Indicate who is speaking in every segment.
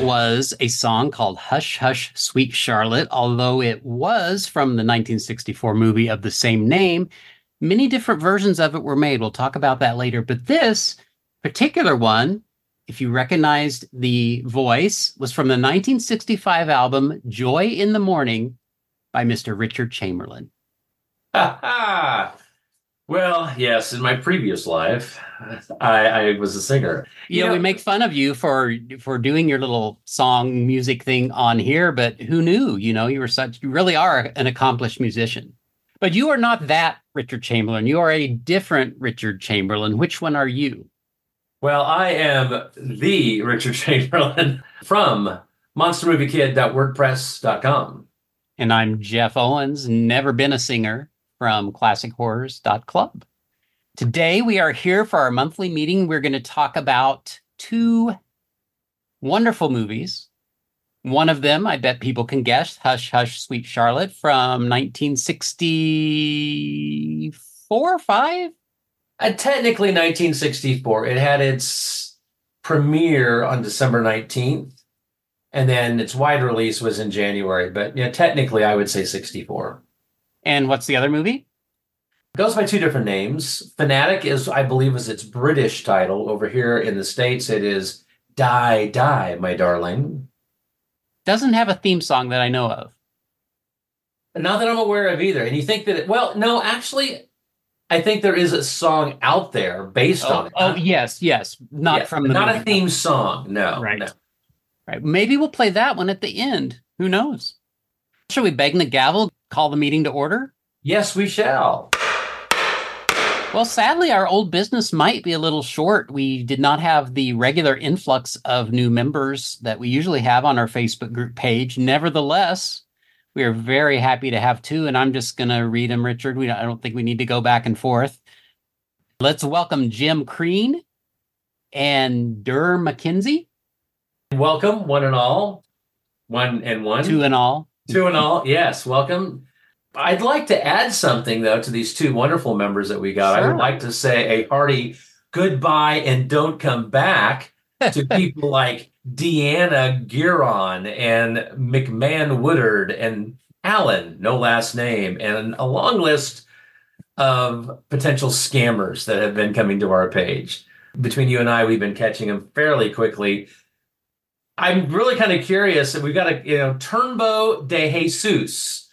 Speaker 1: Was a song called Hush Hush Sweet Charlotte, although it was from the 1964 movie of the same name. Many different versions of it were made. We'll talk about that later. But this particular one, if you recognized the voice, was from the 1965 album Joy in the Morning by Mr. Richard Chamberlain.
Speaker 2: Ha ha! Well, yes, in my previous life, I, I was a singer.
Speaker 1: You know, we make fun of you for for doing your little song music thing on here, but who knew? You know, you were such you really are an accomplished musician. But you are not that Richard Chamberlain. You are a different Richard Chamberlain. Which one are you?
Speaker 2: Well, I am the Richard Chamberlain from monstermoviekid.wordpress.com.
Speaker 1: And I'm Jeff Owens, never been a singer from classichorrors.club. Today we are here for our monthly meeting. We're going to talk about two wonderful movies. One of them, I bet people can guess, Hush Hush Sweet Charlotte from 1964 or 5.
Speaker 2: Uh, technically 1964. It had its premiere on December 19th, and then its wide release was in January. But yeah, technically, I would say 64.
Speaker 1: And what's the other movie?
Speaker 2: goes by two different names. Fanatic is, I believe, is its British title. Over here in the States, it is Die, Die, My Darling.
Speaker 1: Doesn't have a theme song that I know of.
Speaker 2: Not that I'm aware of either. And you think that, it, well, no, actually, I think there is a song out there based
Speaker 1: Oh,
Speaker 2: on it.
Speaker 1: oh yes, yes. Not
Speaker 2: Yeah,
Speaker 1: from the
Speaker 2: not
Speaker 1: movie.
Speaker 2: a theme song. No.
Speaker 1: Right.
Speaker 2: no.
Speaker 1: Right. Maybe we'll play that one at the end. Who knows? Shall we bang the gavel, call the meeting to order?
Speaker 2: Yes, we shall.
Speaker 1: Well, sadly, our old business might be a little short. We did not have the regular influx of new members that we usually have on our Facebook group page. Nevertheless, we are very happy to have two, and I'm just going to read them, Richard. We, I don't think we need to go back and forth. Let's welcome Jim Crean and Durr McKenzie,
Speaker 2: Welcome, one and all. One and one.
Speaker 1: two and all.
Speaker 2: Two and all. Yes, welcome. I'd like to add something though to these two wonderful members that we got. I would like to say a hearty goodbye and don't come back to people like Deanna Giron and McMahon Woodard and Alan, no last name, and a long list of potential scammers that have been coming to our page. Between you and I, we've been catching them fairly quickly. I'm really kind of curious. We've got a you know Turnbo de Jesus.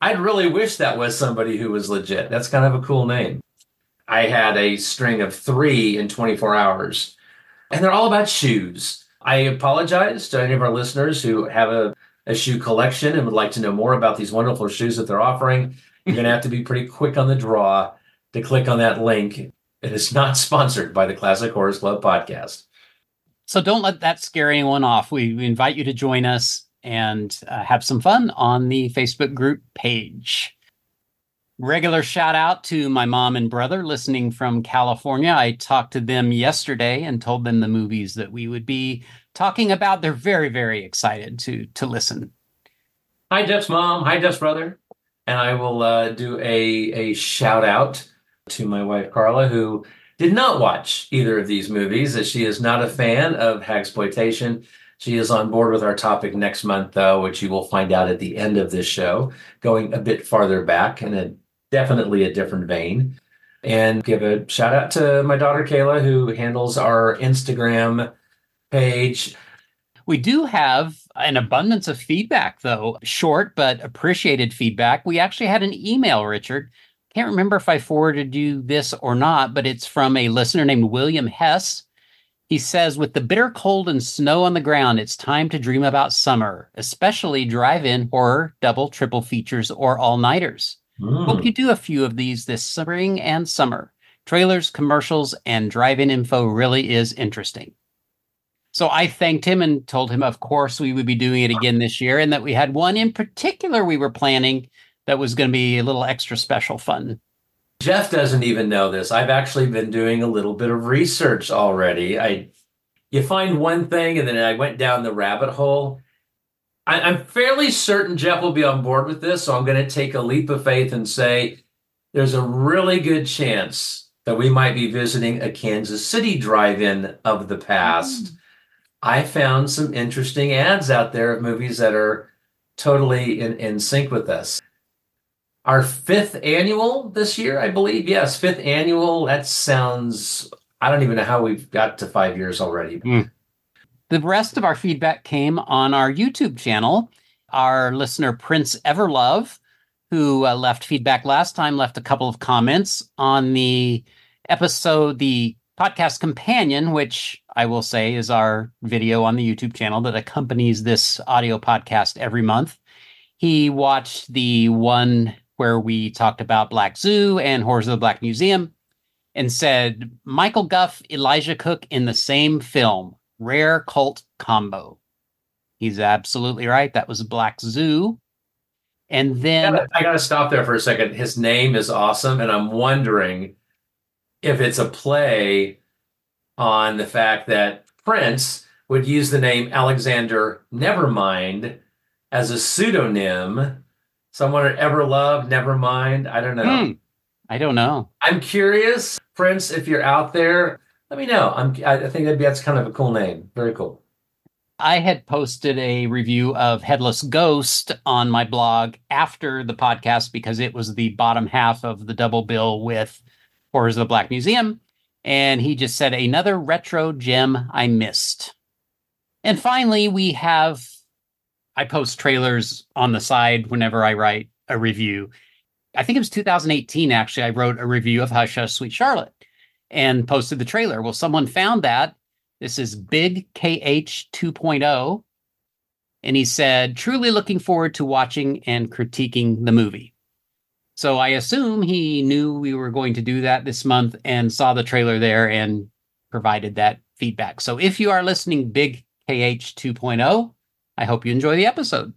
Speaker 2: I'd really wish that was somebody who was legit. That's kind of a cool name. I had a string of three in 24 hours, and they're all about shoes. I apologize to any of our listeners who have a, a shoe collection and would like to know more about these wonderful shoes that they're offering. You're going to have to be pretty quick on the draw to click on that link. It is not sponsored by the Classic Horrors Club podcast.
Speaker 1: So don't let that scare anyone off. We, we invite you to join us and uh, have some fun on the Facebook group page. Regular shout out to my mom and brother listening from California. I talked to them yesterday and told them the movies that we would be talking about. They're very, very excited to to listen.
Speaker 2: Hi, Jeff's mom. Hi, Jeff's brother. And I will uh, do a, a shout out to my wife, Carla, who did not watch either of these movies, as she is not a fan of Hagsploitation. She is on board with our topic next month, though, which you will find out at the end of this show, going a bit farther back in a definitely a different vein. And give a shout out to my daughter, Kayla, who handles our Instagram page.
Speaker 1: We do have an abundance of feedback, though, short but appreciated feedback. We actually had an email, Richard. Can't remember if I forwarded you this or not, but it's from a listener named William Hess. He says, with the bitter cold and snow on the ground, it's time to dream about summer, especially drive in horror, double, triple features, or all nighters.
Speaker 2: Mm.
Speaker 1: Hope you do a few of these this spring and summer. Trailers, commercials, and drive in info really is interesting. So I thanked him and told him, of course, we would be doing it again this year, and that we had one in particular we were planning that was going to be a little extra special fun.
Speaker 2: Jeff doesn't even know this. I've actually been doing a little bit of research already. I you find one thing and then I went down the rabbit hole. I, I'm fairly certain Jeff will be on board with this, so I'm going to take a leap of faith and say there's a really good chance that we might be visiting a Kansas City drive-in of the past. Hmm. I found some interesting ads out there of movies that are totally in, in sync with us our fifth annual this year, I believe. Yes, fifth annual. That sounds, I don't even know how we've got to five years already.
Speaker 1: Mm. The rest of our feedback came on our YouTube channel. Our listener, Prince Everlove, who uh, left feedback last time, left a couple of comments on the episode, the podcast companion, which I will say is our video on the YouTube channel that accompanies this audio podcast every month. He watched the one where we talked about Black Zoo and Horrors of the Black Museum and said Michael Gough, Elisha Cook in the same film, rare cult combo. He's absolutely right. That was Black Zoo. And then
Speaker 2: I got to stop there for a second. His name is awesome, and I'm wondering if it's a play on the fact that Prince would use the name Alexander Nevermind as a pseudonym. Someone ever loved never mind. I don't know.
Speaker 1: Hmm. I don't know.
Speaker 2: I'm curious, Prince, if you're out there, let me know. I'm. I think that'd be, that's kind of a cool name. Very cool.
Speaker 1: I had posted a review of Headless Ghost on my blog after the podcast because it was the bottom half of the double bill with Horrors of the Black Museum. And he just said, another retro gem I missed. And finally, we have, I post trailers on the side whenever I write a review. I think it was 2018, actually. I wrote a review of Hush Hush Sweet Charlotte and posted the trailer. Well, someone found that. This is Big KH 2.0. And he said, truly looking forward to watching and critiquing the movie. So I assume he knew we were going to do that this month and saw the trailer there and provided that feedback. So if you are listening, Big KH 2.0, I hope you enjoy the episode.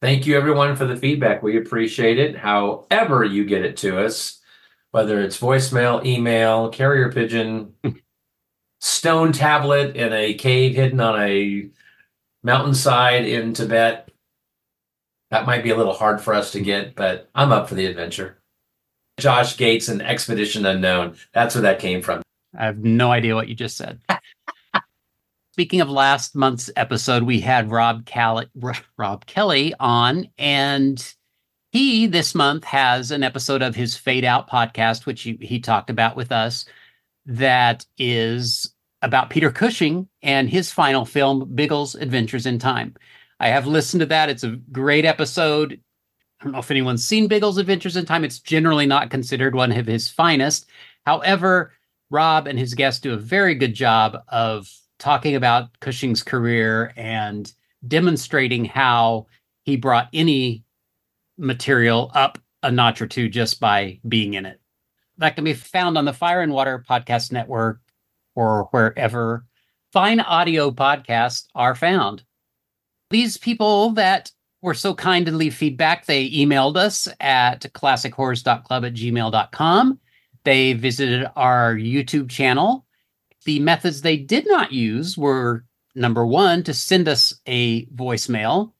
Speaker 2: Thank you, everyone, for the feedback. We appreciate it. However, you get it to us, whether it's voicemail, email, carrier pigeon, stone tablet in a cave hidden on a mountainside in Tibet. That might be a little hard for us to get, but I'm up for the adventure. Josh Gates and Expedition Unknown. That's where that came from.
Speaker 1: I have no idea what you just said. Speaking of last month's episode, we had Rob Kelly, Rob Kelly on, and he this month has an episode of his Fade Out podcast, which he, he talked about with us, that is about Peter Cushing and his final film, Biggles Adventures in Time. I have listened to that. It's a great episode. I don't know if anyone's seen Biggles Adventures in Time. It's generally not considered one of his finest. However, Rob and his guests do a very good job of talking about Cushing's career and demonstrating how he brought any material up a notch or two just by being in it. That can be found on the Fire and Water Podcast Network or wherever fine audio podcasts are found. These people that were so kind to leave feedback, they emailed us at classichorrors.club at gmail.com. They visited our YouTube channel. The methods they did not use were number one, to send us a voicemail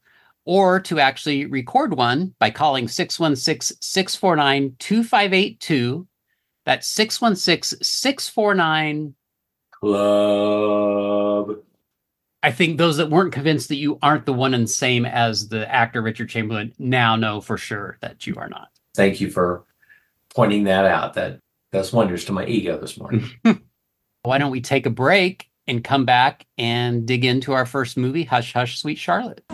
Speaker 1: or to actually record one by calling 616 649 2582. That's 616 649
Speaker 2: Club.
Speaker 1: I think those that weren't convinced that you aren't the one and same as the actor Richard Chamberlain now know for sure that you are not.
Speaker 2: Thank you for pointing that out. That does wonders to my ego this morning.
Speaker 1: Why don't we take a break and come back and dig into our first movie, Hush Hush Sweet Charlotte?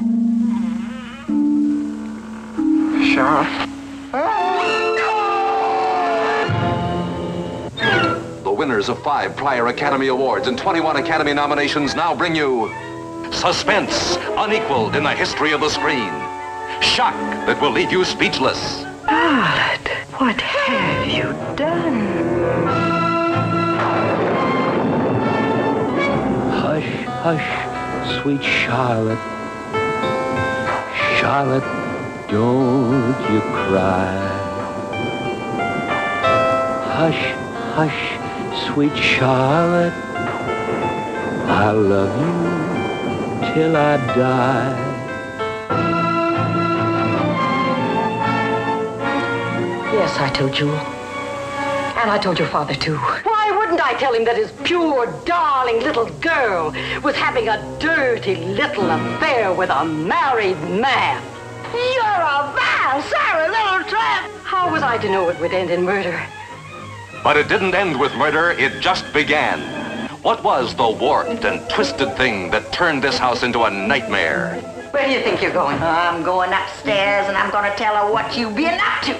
Speaker 3: Sheriff?
Speaker 4: The
Speaker 3: winners of five prior Academy Awards and 21 Academy nominations now bring you suspense unequaled in the history of the screen. Shock that will leave you speechless.
Speaker 4: God, what have you done?
Speaker 5: Hush, sweet Charlotte. Charlotte, don't you cry. Hush, hush, sweet Charlotte. I love you till I die.
Speaker 4: Yes, I told Jewel. And I told your father, too. Why wouldn't I tell him that his pure, darling little girl was having a dirty little affair with a married man? You're a vile, sorry little tramp! How was I to know it would end in murder?
Speaker 3: But it didn't end with murder, it just began. What was the warped and twisted thing that turned this house into a nightmare?
Speaker 4: Where do you think you're going?
Speaker 6: I'm going upstairs and I'm going to tell her what you've been up to.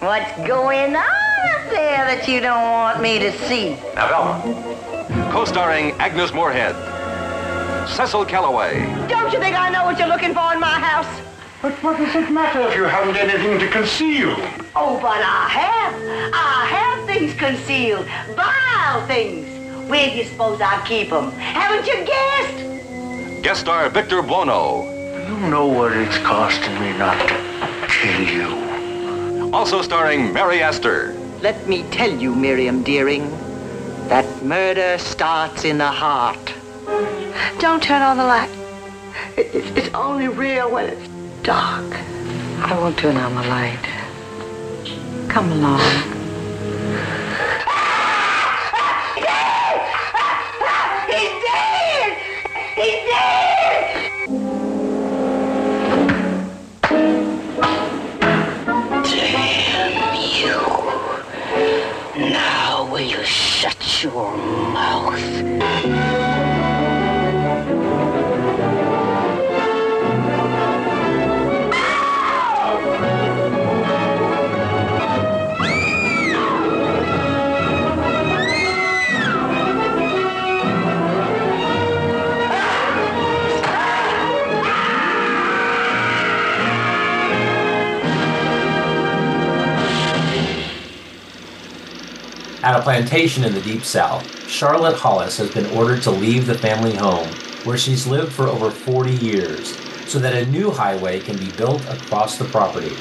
Speaker 6: What's going on up there that you don't want me to see?
Speaker 3: Now, Velma. Co-starring Agnes Moorehead, Cecil Kellaway,
Speaker 4: Don't you think I know what you're looking for in my house?
Speaker 7: But what does it matter if you haven't anything to conceal?
Speaker 4: Oh, but I have. I have things concealed. Vile things.
Speaker 6: Where do you suppose I keep them?
Speaker 4: Haven't you guessed?
Speaker 3: guest star Victor Buono,
Speaker 5: You know what it's costing me not to kill you.
Speaker 3: also starring Mary Astor,
Speaker 4: Let me tell you, Miriam Deering, that murder starts in the heart. Don't turn on the light. It- It's, it's only real when it's dark. I won't turn on the light. Come along. He's dead! He's dead!
Speaker 6: Shut your mouth?
Speaker 2: At a plantation in the Deep South, Charlotte Hollis has been ordered to leave the family home, where she's lived for over 40 years, so that a new highway can be built across the property.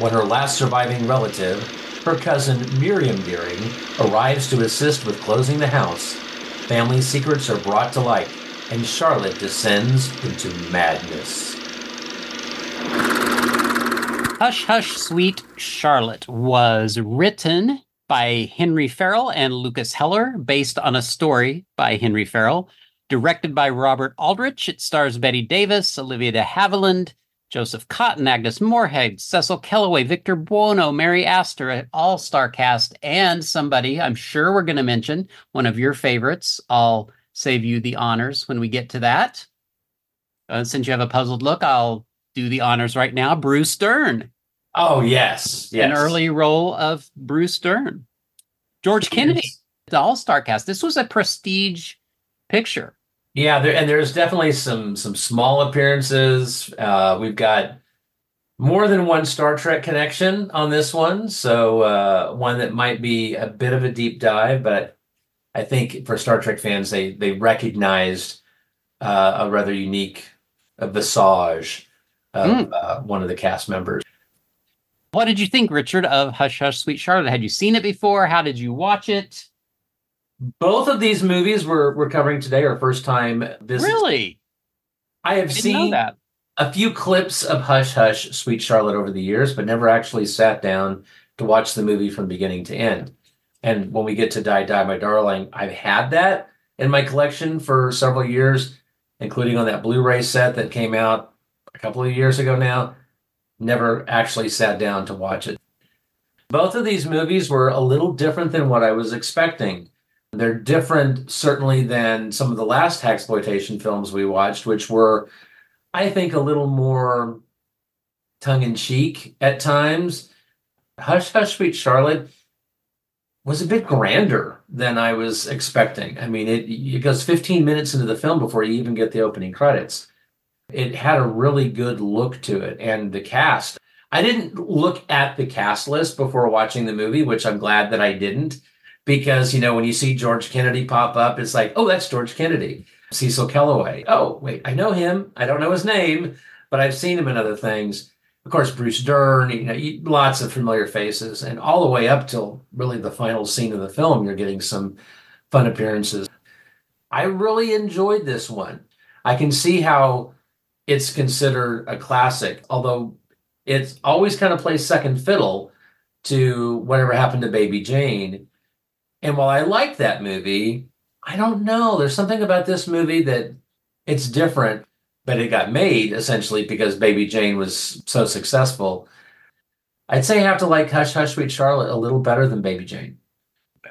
Speaker 2: When her last surviving relative, her cousin Miriam Deering, arrives to assist with closing the house, family secrets are brought to light, and Charlotte descends into madness.
Speaker 1: Hush Hush Sweet Charlotte was written by Henry Farrell and Lukas Heller, based on a story by Henry Farrell, directed by Robert Aldrich. It stars Bette Davis, Olivia de Havilland, Joseph Cotten, Agnes Moorehead, Cecil Kellaway, Victor Buono, Mary Astor, an all-star cast, and somebody I'm sure we're going to mention, one of your favorites. I'll save you the honors when we get to that. Uh, since you have a puzzled look, I'll do the honors right now. Bruce Dern
Speaker 2: Oh, yes. yes.
Speaker 1: an early role of Bruce Dern. George Kennedy,
Speaker 2: Yes.
Speaker 1: the All Star cast. This was a prestige picture.
Speaker 2: Yeah, there, and there's definitely some some small appearances. Uh, we've got more than one Star Trek connection on this one, so uh, one that might be a bit of a deep dive, but I think for Star Trek fans, they they recognized uh, a rather unique visage of
Speaker 1: Mm.
Speaker 2: uh, one of the cast members.
Speaker 1: What did you think, Richard, of Hush Hush Sweet Charlotte? Had you seen it before? How did you watch it?
Speaker 2: Both of these movies we're we're covering today are first time visits.
Speaker 1: Really?
Speaker 2: I have
Speaker 1: Didn't
Speaker 2: seen
Speaker 1: that.
Speaker 2: a few clips of Hush Hush Sweet Charlotte over the years, but never actually sat down to watch the movie from beginning to end. And when we get to Die Die My Darling, I've had that in my collection for several years, including on that Blu-ray set that came out a couple of years ago now. Never actually sat down to watch it. Both of these movies were a little different than what I was expecting. They're different, certainly, than some of the last exploitation films we watched, which were, I think, a little more tongue in cheek at times. Hush Hush Sweet Charlotte was a bit grander than I was expecting. I mean, it, it goes 15 minutes into the film before you even get the opening credits. It had a really good look to it, and the cast. I didn't look at the cast list before watching the movie, which I'm glad that I didn't, because you know when you see George Kennedy pop up, it's like, oh, that's George Kennedy. Cecil Kellaway. Oh, wait, I know him. I don't know his name, but I've seen him in other things. Of course, Bruce Dern, you know, lots of familiar faces, and all the way up till really the final scene of the film, you're getting some fun appearances. I really enjoyed this one. I can see how it's considered a classic, although it's always kind of plays second fiddle to whatever happened to Baby Jane. And while I like that movie, I don't know. There's something about this movie that it's different, but it got made essentially because Baby Jane was so successful. I'd say I have to like Hush Hush Sweet Charlotte a little better than Baby Jane.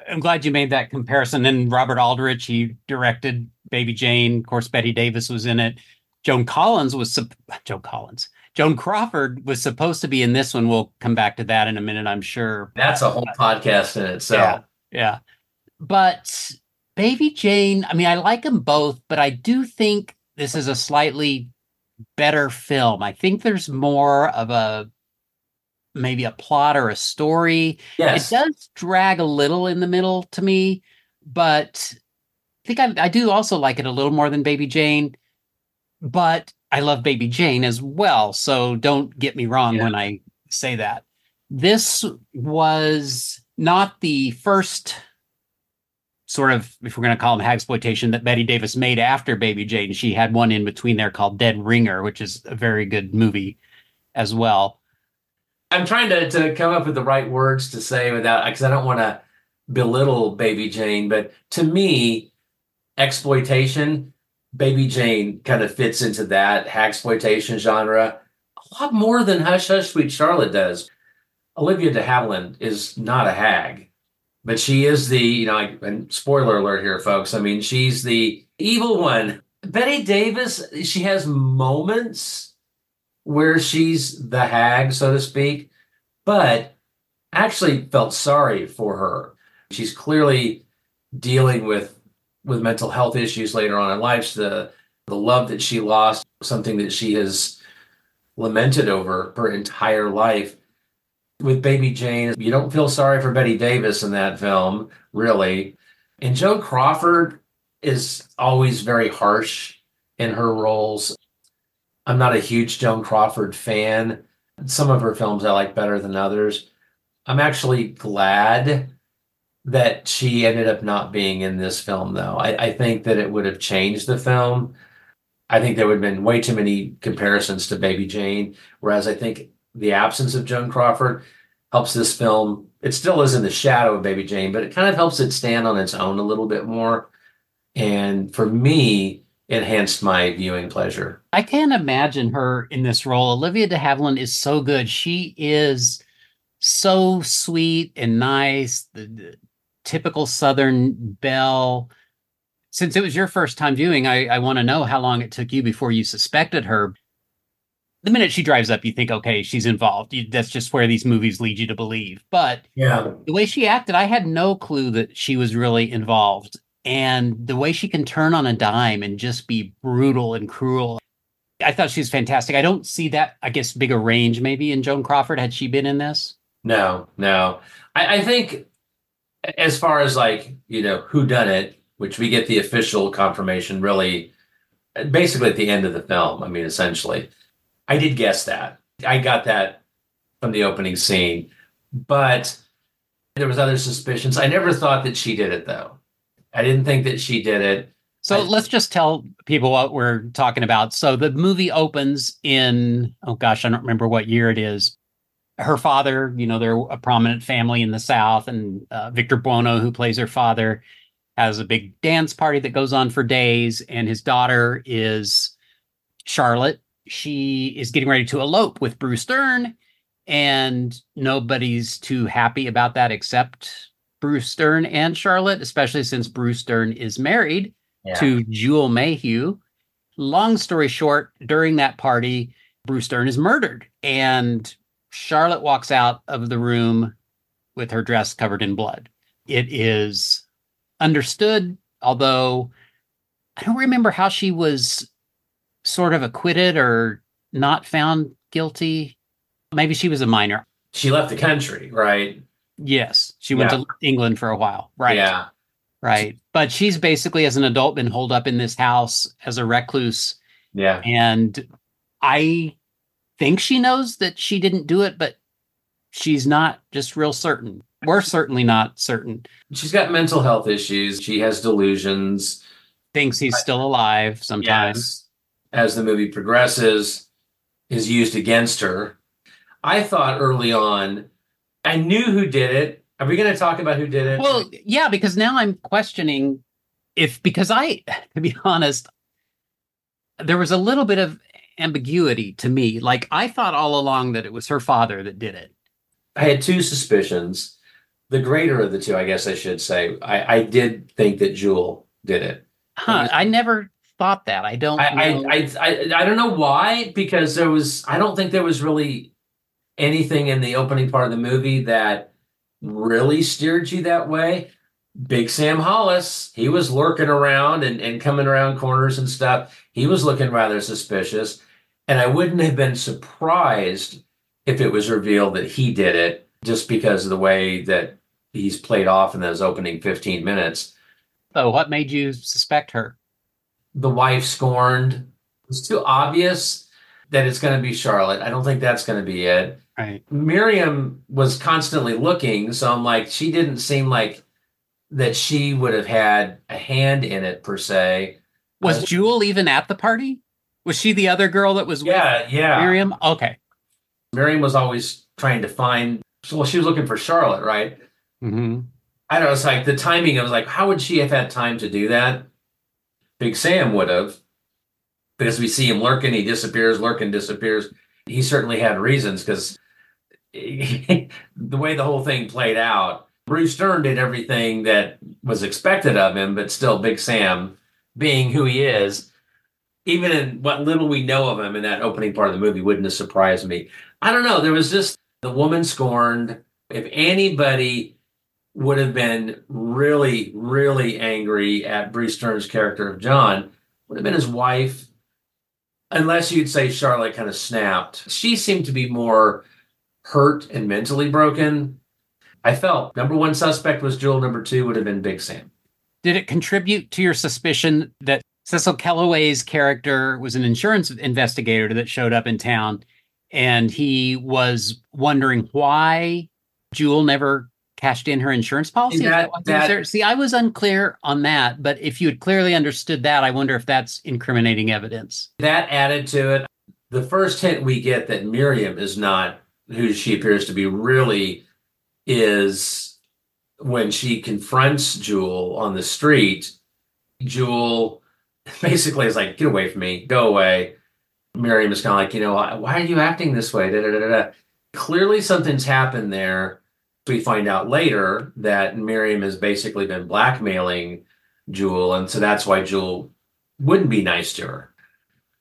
Speaker 1: I'm glad you made that comparison. And Robert Aldrich, he directed Baby Jane. Of course, Bette Davis was in it. Joan Collins was Joan Collins. Joan Crawford was supposed to be in this one. We'll come back to that in a minute, I'm sure.
Speaker 2: That's a whole podcast in itself.
Speaker 1: Yeah. yeah. But Baby Jane, I mean, I like them both, but I do think this is a slightly better film. I think there's more of a maybe a plot or a story.
Speaker 2: Yes.
Speaker 1: It does drag a little in the middle to me, but I think I, I do also like it a little more than Baby Jane. But I love Baby Jane as well. So don't get me wrong
Speaker 2: Yeah.
Speaker 1: when I say that. This was not the first sort of, if we're going to call them hag exploitation, that Bette Davis made after Baby Jane. She had one in between there called Dead Ringer, which is a very good movie as well.
Speaker 2: I'm trying to, to come up with the right words to say without because I don't want to belittle Baby Jane, but to me, exploitation, Baby Jane kind of fits into that hag exploitation genre a lot more than Hush Hush Sweet Charlotte does. Olivia de Havilland is not a hag, but she is the you know. And spoiler alert here, folks. I mean, she's the evil one. Bette Davis, she has moments where she's the hag, so to speak, but actually felt sorry for her. She's clearly dealing with with mental health issues later on in life. The the love that she lost, something that she has lamented over her entire life. With Baby Jane, you don't feel sorry for Bette Davis in that film, really. And Joan Crawford is always very harsh in her roles. I'm not a huge Joan Crawford fan. Some of her films I like better than others. I'm actually glad that she ended up not being in this film, though. I, I think that it would have changed the film. I think there would have been way too many comparisons to Baby Jane, whereas I think the absence of Joan Crawford helps this film. It still is in the shadow of Baby Jane, but it kind of helps it stand on its own a little bit more. And for me, enhanced my viewing pleasure.
Speaker 1: I can't imagine her in this role. Olivia de Havilland is so good. She is so sweet and nice, the, typical Southern belle. Since it was your first time viewing, I, I want to know how long it took you before you suspected her. The minute she drives up, you think, okay, she's involved. You, that's just where these movies lead you to believe. But
Speaker 2: Yeah.
Speaker 1: the way she acted, I had no clue that she was really involved. And the way she can turn on a dime and just be brutal and cruel. I thought she was fantastic. I don't see that, I guess, bigger range maybe in Joan Crawford had she been in this.
Speaker 2: No, no. I, I think as far as like, you know, who done it, which we get the official confirmation really basically at the end of the film. I mean, essentially. I did guess that. I got that from the opening scene. But there was other suspicions. I never thought that she did it though. I didn't think that she did it.
Speaker 1: So
Speaker 2: I-
Speaker 1: let's just tell people what we're talking about. So the movie opens in, oh gosh, I don't remember what year it is. Her father, you know, they're a prominent family in the South, and uh, Victor Buono, who plays her father, has a big dance party that goes on for days. And his daughter is Charlotte. She is getting ready to elope with Bruce Dern, and nobody's too happy about that except Bruce Dern and Charlotte, especially since Bruce Dern is married
Speaker 2: Yeah.
Speaker 1: to Jewel Mayhew. Long story short, during that party, Bruce Dern is murdered, and Charlotte walks out of the room with her dress covered in blood. it is understood, although I don't remember how she was sort of acquitted or not found guilty. Maybe she was a minor.
Speaker 2: She left the country, right?
Speaker 1: Yes, she went
Speaker 2: Yeah.
Speaker 1: to England for a while. Right.
Speaker 2: Yeah.
Speaker 1: Right. But she's basically, as an adult, been holed up in this house as a recluse.
Speaker 2: Yeah.
Speaker 1: And I think she knows that she didn't do it, but she's not just real certain. We're certainly not certain.
Speaker 2: She's got mental health issues. She has delusions.
Speaker 1: Thinks he's still alive sometimes.
Speaker 2: Yes. As the movie progresses, is used against her. I thought early on, I knew who did it. Are we going to talk about who did it?
Speaker 1: Well, yeah, because now I'm questioning if, because I, to be honest, there was a little bit of ambiguity to me. Like I thought all along that it was her father that did it.
Speaker 2: I had two suspicions. The greater of the two, I guess I should say. I, I did think that Jewel did it.
Speaker 1: Huh. I never thought that. I don't.
Speaker 2: I, I, I, I don't know why, because there was, I don't think there was really anything in the opening part of the movie that really steered you that way. Big Sam Hollis, he was lurking around and, and coming around corners and stuff. He was looking rather suspicious. And I wouldn't have been surprised if it was revealed that he did it just because of the way that he's played off in those opening 15 minutes.
Speaker 1: so what made you suspect her?
Speaker 2: the wife scorned. It's too obvious that it's going to be Charlotte. I don't think that's going to be it.
Speaker 1: Right.
Speaker 2: Miriam was constantly looking, so I'm like, she didn't seem like that she would have had a hand in it per se.
Speaker 1: Was
Speaker 2: Uh,
Speaker 1: Jewel even at the party? Was she the other girl that was
Speaker 2: Yeah,
Speaker 1: with
Speaker 2: yeah.
Speaker 1: Miriam? Okay.
Speaker 2: Miriam was always trying to find. Well, she was looking for Charlotte, right?
Speaker 1: Mm-hmm.
Speaker 2: I don't know. It's like the timing. I was like, how would she have had time to do that? Big Sam would have, because we see him lurking. He disappears, lurking, disappears. He certainly had reasons because the way the whole thing played out, Bruce Dern did everything that was expected of him, but still, Big Sam, being who he is, even in what little we know of him in that opening part of the movie, wouldn't have surprised me. I don't know. There was just the woman scorned. If anybody would have been really, really angry at Bruce Dern's character of John, would have been his wife. Unless you'd say Charlotte kind of snapped. She seemed to be more hurt and mentally broken. I felt number one suspect was Jewel, number two would have been Big Sam.
Speaker 1: Did it contribute to your suspicion that Cecil Kellaway's character was an insurance investigator that showed up in town and he was wondering why Jewel never cashed in her insurance policy?
Speaker 2: That-
Speaker 1: that? See, I was unclear on that, but if you had clearly understood that, I wonder if that's incriminating evidence.
Speaker 2: That added to it. The first hint we get that Miriam is not who she appears to be really is when she confronts Jewel on the street. Jewel basically is like, get away from me, go away. Miriam is kind of like, you know, why are you acting this way? Da, da, da. Clearly, something's happened there. We find out later that Miriam has basically been blackmailing Jewel, and so that's why Jewel wouldn't be nice to her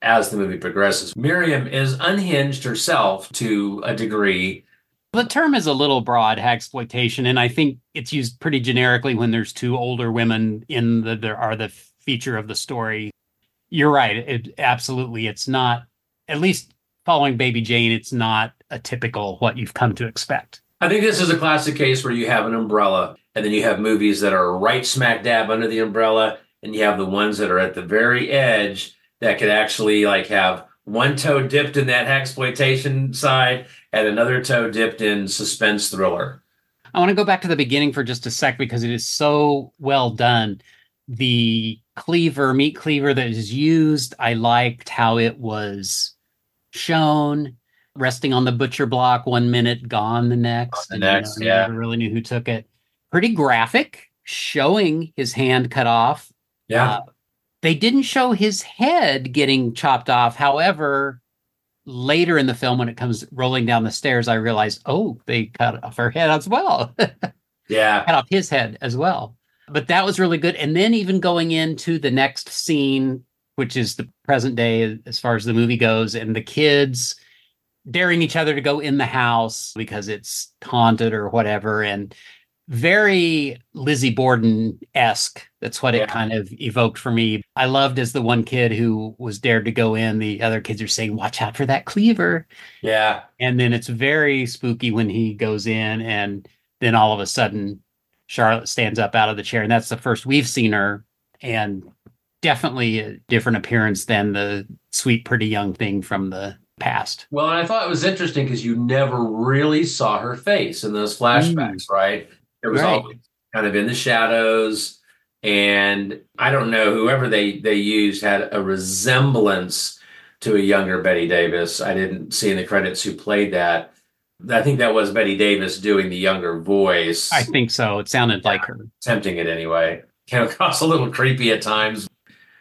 Speaker 2: as the movie progresses. Miriam is unhinged herself to a degree.
Speaker 1: The term is a little broad, exploitation, and I think it's used pretty generically when there's two older women in the there are the feature of the story. You're right. It absolutely it's not at least following Baby Jane, it's not a typical what you've come to expect.
Speaker 2: I think this is a classic case where you have an umbrella, and then you have movies that are right smack dab under the umbrella, and you have the ones that are at the very edge that could actually like have one toe dipped in that exploitation side and another toe dipped in suspense thriller.
Speaker 1: I want to go back to the beginning for just a sec because it is so well done. The cleaver, meat cleaver that is used, I liked how it was shown, resting on the butcher block one minute, gone the next.
Speaker 2: the
Speaker 1: and, you know,
Speaker 2: next, yeah.
Speaker 1: Never really knew who took it. Pretty graphic, showing his hand cut off.
Speaker 2: Yeah.
Speaker 1: Uh, they didn't show his head getting chopped off. However, later in the film, when it comes rolling down the stairs, I realized, oh, they cut off her head as well.
Speaker 2: yeah.
Speaker 1: cut off his head as well. But that was really good. And then even going into the next scene, which is the present day as far as the movie goes, and the kids daring each other to go in the house because it's haunted or whatever. And very Lizzie Borden esque. That's what it kind of evoked for me. I loved as the one kid who was dared to go in, the other kids are saying, Watch out for that cleaver.
Speaker 2: Yeah.
Speaker 1: And then it's very spooky when he goes in, and then all of a sudden, Charlotte stands up out of the chair. And that's the first we've seen her. And definitely a different appearance than the sweet, pretty young thing from the past.
Speaker 2: Well, and I thought it was interesting because you never really saw her face in those flashbacks, mm. right? It was
Speaker 1: Right.
Speaker 2: always kind of in the shadows. And I don't know, whoever they they used had a resemblance to a younger Bette Davis. I didn't see in the credits who played that. I think that was Bette Davis doing the younger voice.
Speaker 1: I think so. It sounded like her.
Speaker 2: tempting it anyway. Came across a little creepy at times.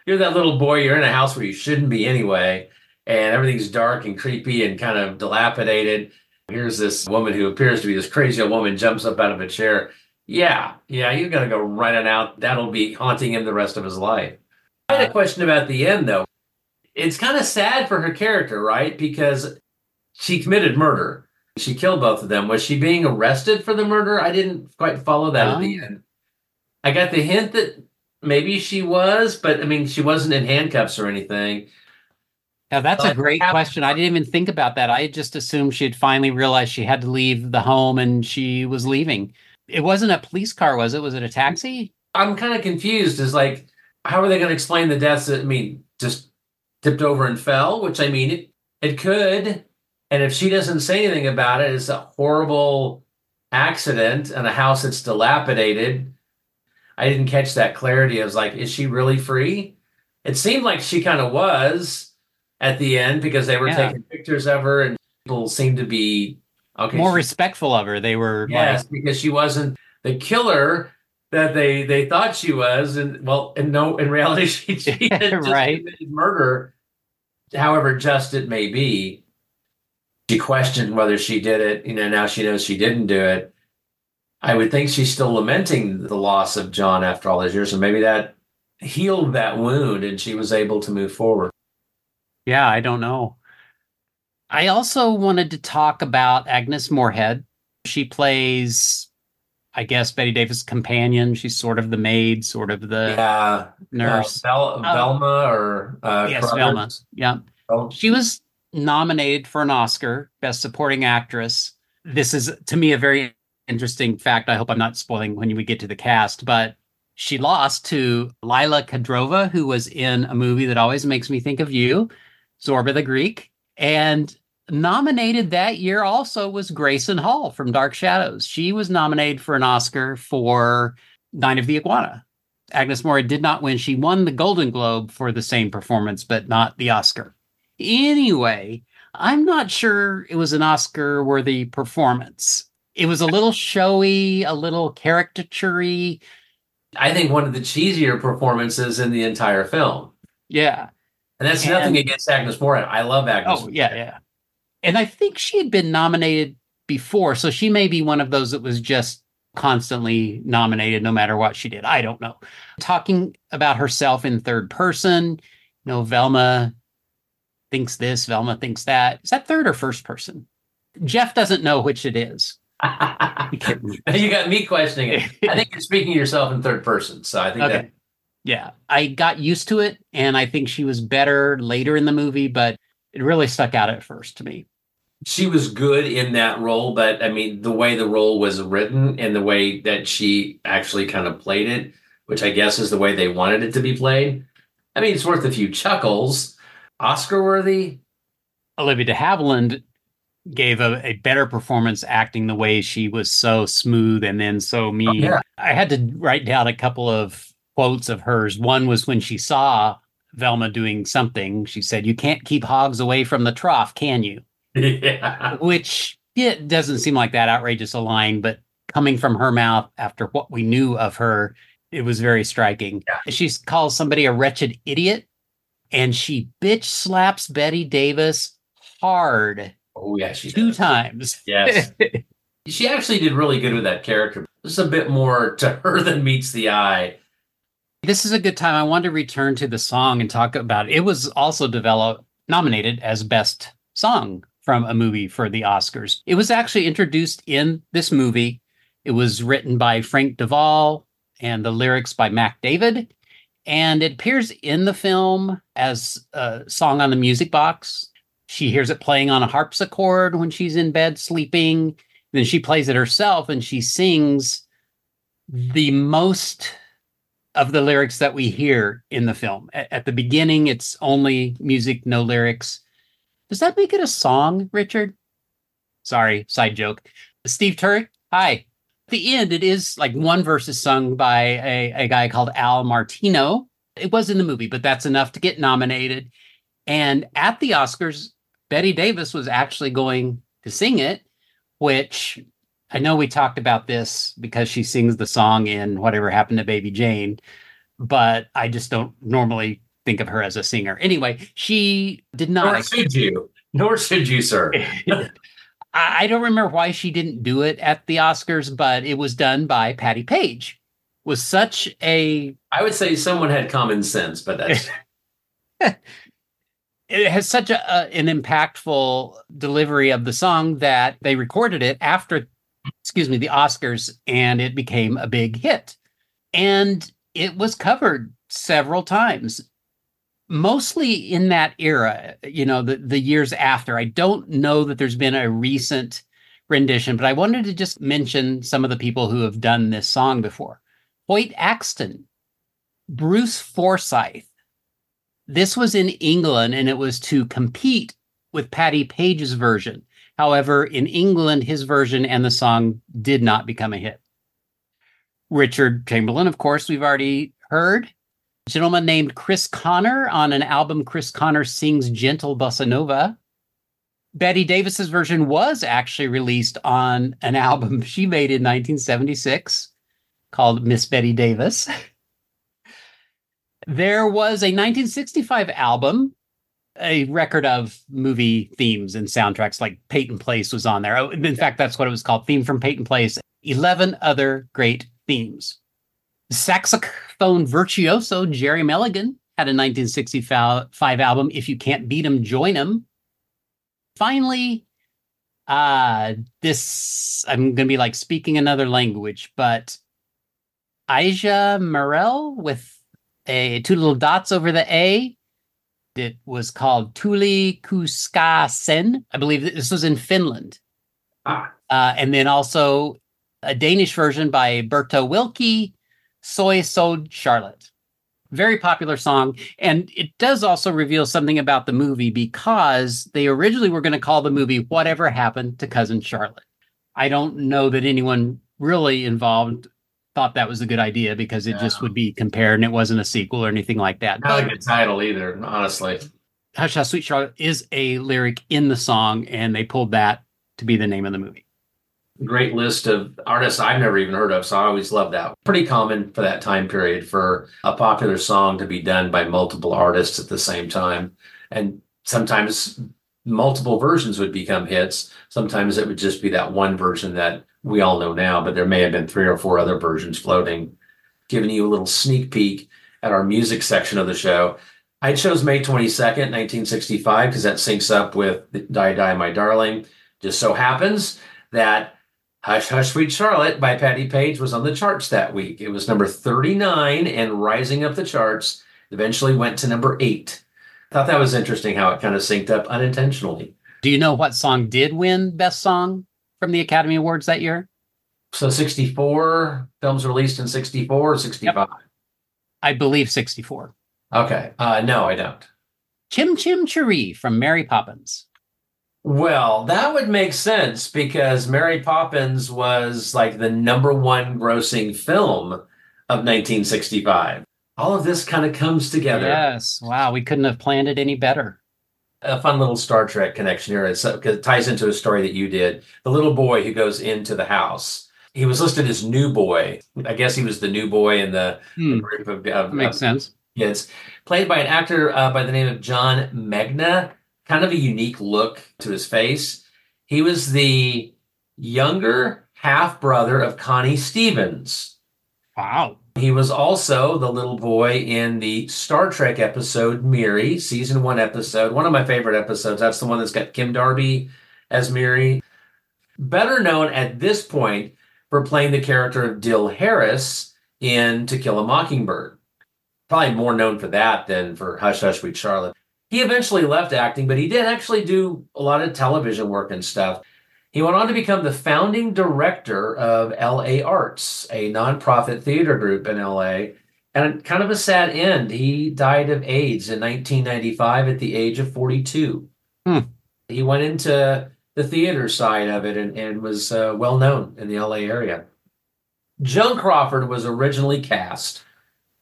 Speaker 2: You're that little boy, you're in a house where you shouldn't be anyway, and everything's dark and creepy and kind of dilapidated. Here's this woman who appears to be this crazy old woman, jumps up out of a chair. Yeah, yeah, you're going to go running out. That'll be haunting him the rest of his life. I had a question about the end, though. It's kind of sad for her character, right? Because she committed murder. She killed both of them. Was she being arrested for the murder? I didn't quite follow that at the
Speaker 1: uh-huh.
Speaker 2: end. I got the hint that maybe she was, but I mean, she wasn't in handcuffs or anything.
Speaker 1: Now that's a great
Speaker 2: hap-
Speaker 1: question. I didn't even think about that. I just assumed she had finally realized she had to leave the home and she was leaving. It wasn't a police car, was it? Was it a taxi?
Speaker 2: I'm kind of confused. Is like, how are they going to explain the deaths? I mean, just tipped over and fell, which I mean, it, it could. And if she doesn't say anything about it, it's a horrible accident and a house that's dilapidated. I didn't catch that clarity. I was like, is she really free? It seemed like she kind of was at the end because they were
Speaker 1: Yeah.
Speaker 2: taking pictures of her and people seemed to be okay.
Speaker 1: More
Speaker 2: she-
Speaker 1: respectful of her. They were
Speaker 2: Yes,
Speaker 1: like,
Speaker 2: because she wasn't the killer that they they thought she was, and well, and no, in reality, she, she had just
Speaker 1: Right.
Speaker 2: committed murder. However just it may be, she questioned whether she did it. You know, now she knows she didn't do it. I would think she's still lamenting the loss of John after all these years, and maybe that healed that wound, and she was able to move forward.
Speaker 1: Yeah, I don't know. I also wanted to talk about Agnes Moorehead. She plays, I guess, Bette Davis' companion. She's sort of the maid, sort of the
Speaker 2: yeah,
Speaker 1: nurse.
Speaker 2: Uh, Vel-
Speaker 1: Oh.
Speaker 2: Velma or uh,
Speaker 1: yes? Velma. Yeah.
Speaker 2: Oh,
Speaker 1: She was nominated for an Oscar, Best Supporting Actress. This is, to me, a very interesting fact. I hope I'm not spoiling when we get to the cast, but she lost to Lila Kedrova, who was in a movie that always makes me think of you, Zorba the Greek. And nominated that year also was Grayson Hall from Dark Shadows. She was nominated for an Oscar for Night of the Iguana. Agnes Moorehead did not win. She won the Golden Globe for the same performance, but not the Oscar. Anyway, I'm not sure it was an Oscar worthy performance. It was a little showy, a little caricaturey.
Speaker 2: I think one of the cheesier performances in the entire film.
Speaker 1: Yeah.
Speaker 2: And that's
Speaker 1: And-
Speaker 2: nothing against Agnes Moorehead. I love Agnes.
Speaker 1: Oh, yeah, yeah. And I think she had been nominated before, so she may be one of those that was just constantly nominated no matter what she did. I don't know. Talking about herself in third person, you know, Velma thinks this, Velma thinks that. Is that third or first person? Jeff doesn't know which it is. He can't remember.
Speaker 2: you got me questioning it. I think you're speaking of yourself in third person. So I think
Speaker 1: Okay.
Speaker 2: that
Speaker 1: Yeah, I got used to it, and I think she was better later in the movie, but it really stuck out at first to me.
Speaker 2: she was good in that role, but I mean, the way the role was written and the way that she actually kind of played it, which I guess is the way they wanted it to be played. I mean, it's worth a few chuckles. Oscar worthy.
Speaker 1: Olivia de Havilland gave a, a better performance acting the way she was so smooth and then so mean.
Speaker 2: Oh, yeah.
Speaker 1: I had to write down a couple of quotes of hers. One was when she saw Velma doing something, she said, You can't keep hogs away from the trough, can you?
Speaker 2: yeah.
Speaker 1: Which it doesn't seem like that outrageous a line, but coming from her mouth after what we knew of her, it was very striking.
Speaker 2: Yeah.
Speaker 1: She calls somebody a wretched idiot, and she bitch slaps Bette Davis hard
Speaker 2: Oh, yeah. She
Speaker 1: two
Speaker 2: does.
Speaker 1: times.
Speaker 2: Yes. She actually did really good with that character. There's a bit more to her than meets the eye.
Speaker 1: This is a good time. I want to return to the song and talk about it. It was also developed, nominated as best song from a movie for the Oscars. It was actually introduced in this movie. It was written by Frank De Vol and the lyrics by Mack David. And it appears in the film as a song on the music box. She hears it playing on a harpsichord when she's in bed sleeping. Then she plays it herself and she sings the most of the lyrics that we hear in the film. At, at the beginning, it's only music, no lyrics. Does that make it a song, Richard? Sorry, side joke. Steve Turek, hi. At the end, it is like one verse is sung by a, a guy called Al Martino. It was in the movie, but that's enough to get nominated. And at the Oscars, Bette Davis was actually going to sing it, which I know we talked about this because she sings the song in Whatever Happened to Baby Jane, but I just don't normally think of her as a singer. Anyway, she did not.
Speaker 2: Nor should you. Nor should you, sir.
Speaker 1: I don't remember why she didn't do it at the Oscars, but it was done by Patti Page. Was such a
Speaker 2: I would say someone had common sense, but that's
Speaker 1: it has such a, a, an impactful delivery of the song that they recorded it after excuse me the oscars and it became a big hit. And it was covered several times mostly in that era you know the, the years after. I don't know that there's been a recent rendition but i wanted to just mention some of the people who have done this song before. Hoyt axton bruce forsyth. This was in England and it was to compete with Patti Page's version. However, in England, his version and the song did not become a hit. Richard Chamberlain, of course, we've already heard. A gentleman named Chris Connor on an album Chris Connor Sings Gentle Bossa Nova. Bette Davis's version was actually released on an album she made in 1976 called Miss Bette Davis. There was a 1965 album, a record of movie themes and soundtracks, like Peyton Place was on there. Oh, in fact, that's what it was called Theme from Peyton Place. 11 other great themes. Saxophone virtuoso Gerry Mulligan had a 1965 album, If You Can't Beat 'em, Join 'em. Finally, uh, this, I'm going to be like speaking another language, but Aja Morel with a two little dots over the A. It was called Tuli Kuska Sen. I believe this was in Finland.
Speaker 2: Ah.
Speaker 1: Uh, and then also a Danish version by Berto Wilkie, Soy Sod Charlotte. Very popular song. And it does also reveal something about the movie because they originally were going to call the movie Whatever Happened to Cousin Charlotte. I don't know that anyone really involved thought that was a good idea because it yeah. just would be compared and it wasn't a sequel or anything like that.
Speaker 2: Not but, a good title either, honestly.
Speaker 1: Hush Hush Sweet Charlotte is a lyric in the song, and they pulled that to be the name of the movie.
Speaker 2: Great list of artists I've never even heard of, so I always love that. Pretty common for that time period for a popular song to be done by multiple artists at the same time. And sometimes multiple versions would become hits. Sometimes it would just be that one version that we all know now, but there may have been three or four other versions floating, giving you a little sneak peek at our music section of the show. I chose May 22nd, 1965, because that syncs up with Die Die My Darling. Just so happens that Hush Hush Sweet Charlotte by Patti Page was on the charts that week. It was number 39 and rising up the charts, eventually went to number eight. I Thought that was interesting how it kind of synced up unintentionally.
Speaker 1: Do you know what song did win Best Song? From the Academy Awards that year?
Speaker 2: So 64 films released in 64 or 65? Yep.
Speaker 1: I believe 64.
Speaker 2: Okay. Uh, no, I don't.
Speaker 1: Chim Chim Cheree from Mary Poppins.
Speaker 2: Well, that would make sense because Mary Poppins was like the number one grossing film of 1965. All of this kind of comes together.
Speaker 1: Yes. Wow. We couldn't have planned it any better
Speaker 2: a fun little Star Trek connection here. It's, it ties into a story that you did. The little boy who goes into the house. He was listed as new boy. I guess he was the new boy in the,
Speaker 1: hmm.
Speaker 2: the
Speaker 1: group of, of makes of, sense.
Speaker 2: Kids played by an actor uh, by the name of John Megna. Kind of a unique look to his face. He was the younger half brother of Connie Stevens.
Speaker 1: Wow.
Speaker 2: He was also the little boy in the Star Trek episode Miri, season one episode, one of my favorite episodes. That's the one that's got Kim Darby as Miri. Better known at this point for playing the character of Dill Harris in To Kill a Mockingbird. Probably more known for that than for Hush Hush Sweet Charlotte. He eventually left acting, but he did actually do a lot of television work and stuff. He went on to become the founding director of LA Arts, a nonprofit theater group in LA. And kind of a sad end. He died of AIDS in 1995 at the age of 42.
Speaker 1: Hmm.
Speaker 2: He went into the theater side of it and, and was uh, well known in the LA area. Joan Crawford was originally cast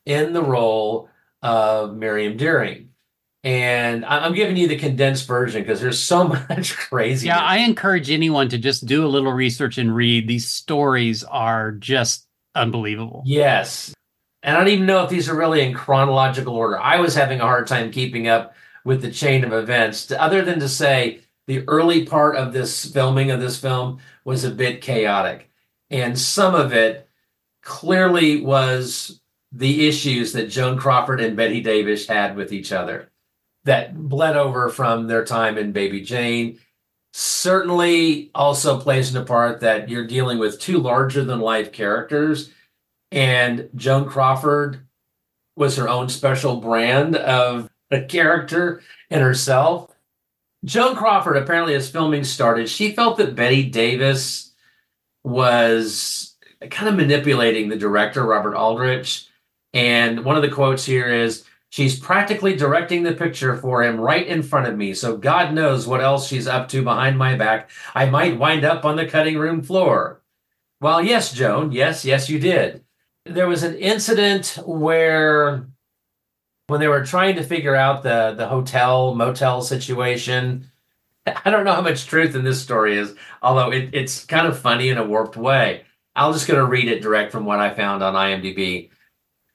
Speaker 2: in the role of Miriam Deering. And I'm giving you the condensed version because there's so much crazy.
Speaker 1: Yeah, I encourage anyone to just do a little research and read. These stories are just unbelievable.
Speaker 2: Yes. And I don't even know if these are really in chronological order. I was having a hard time keeping up with the chain of events, other than to say the early part of this filming of this film was a bit chaotic. And some of it clearly was the issues that Joan Crawford and Bette Davis had with each other that bled over from their time in Baby Jane. Certainly also plays into part that you're dealing with two larger than life characters. And Joan Crawford was her own special brand of a character in herself. Joan Crawford, apparently, as filming started, she felt that Bette Davis was kind of manipulating the director, Robert Aldrich. And one of the quotes here is She's practically directing the picture for him right in front of me, so God knows what else she's up to behind my back. I might wind up on the cutting room floor. Well, yes, Joan. Yes, yes, you did. There was an incident where when they were trying to figure out the, the hotel motel situation, I don't know how much truth in this story is, although it, it's kind of funny in a warped way. I'm just going to read it direct from what I found on IMDb.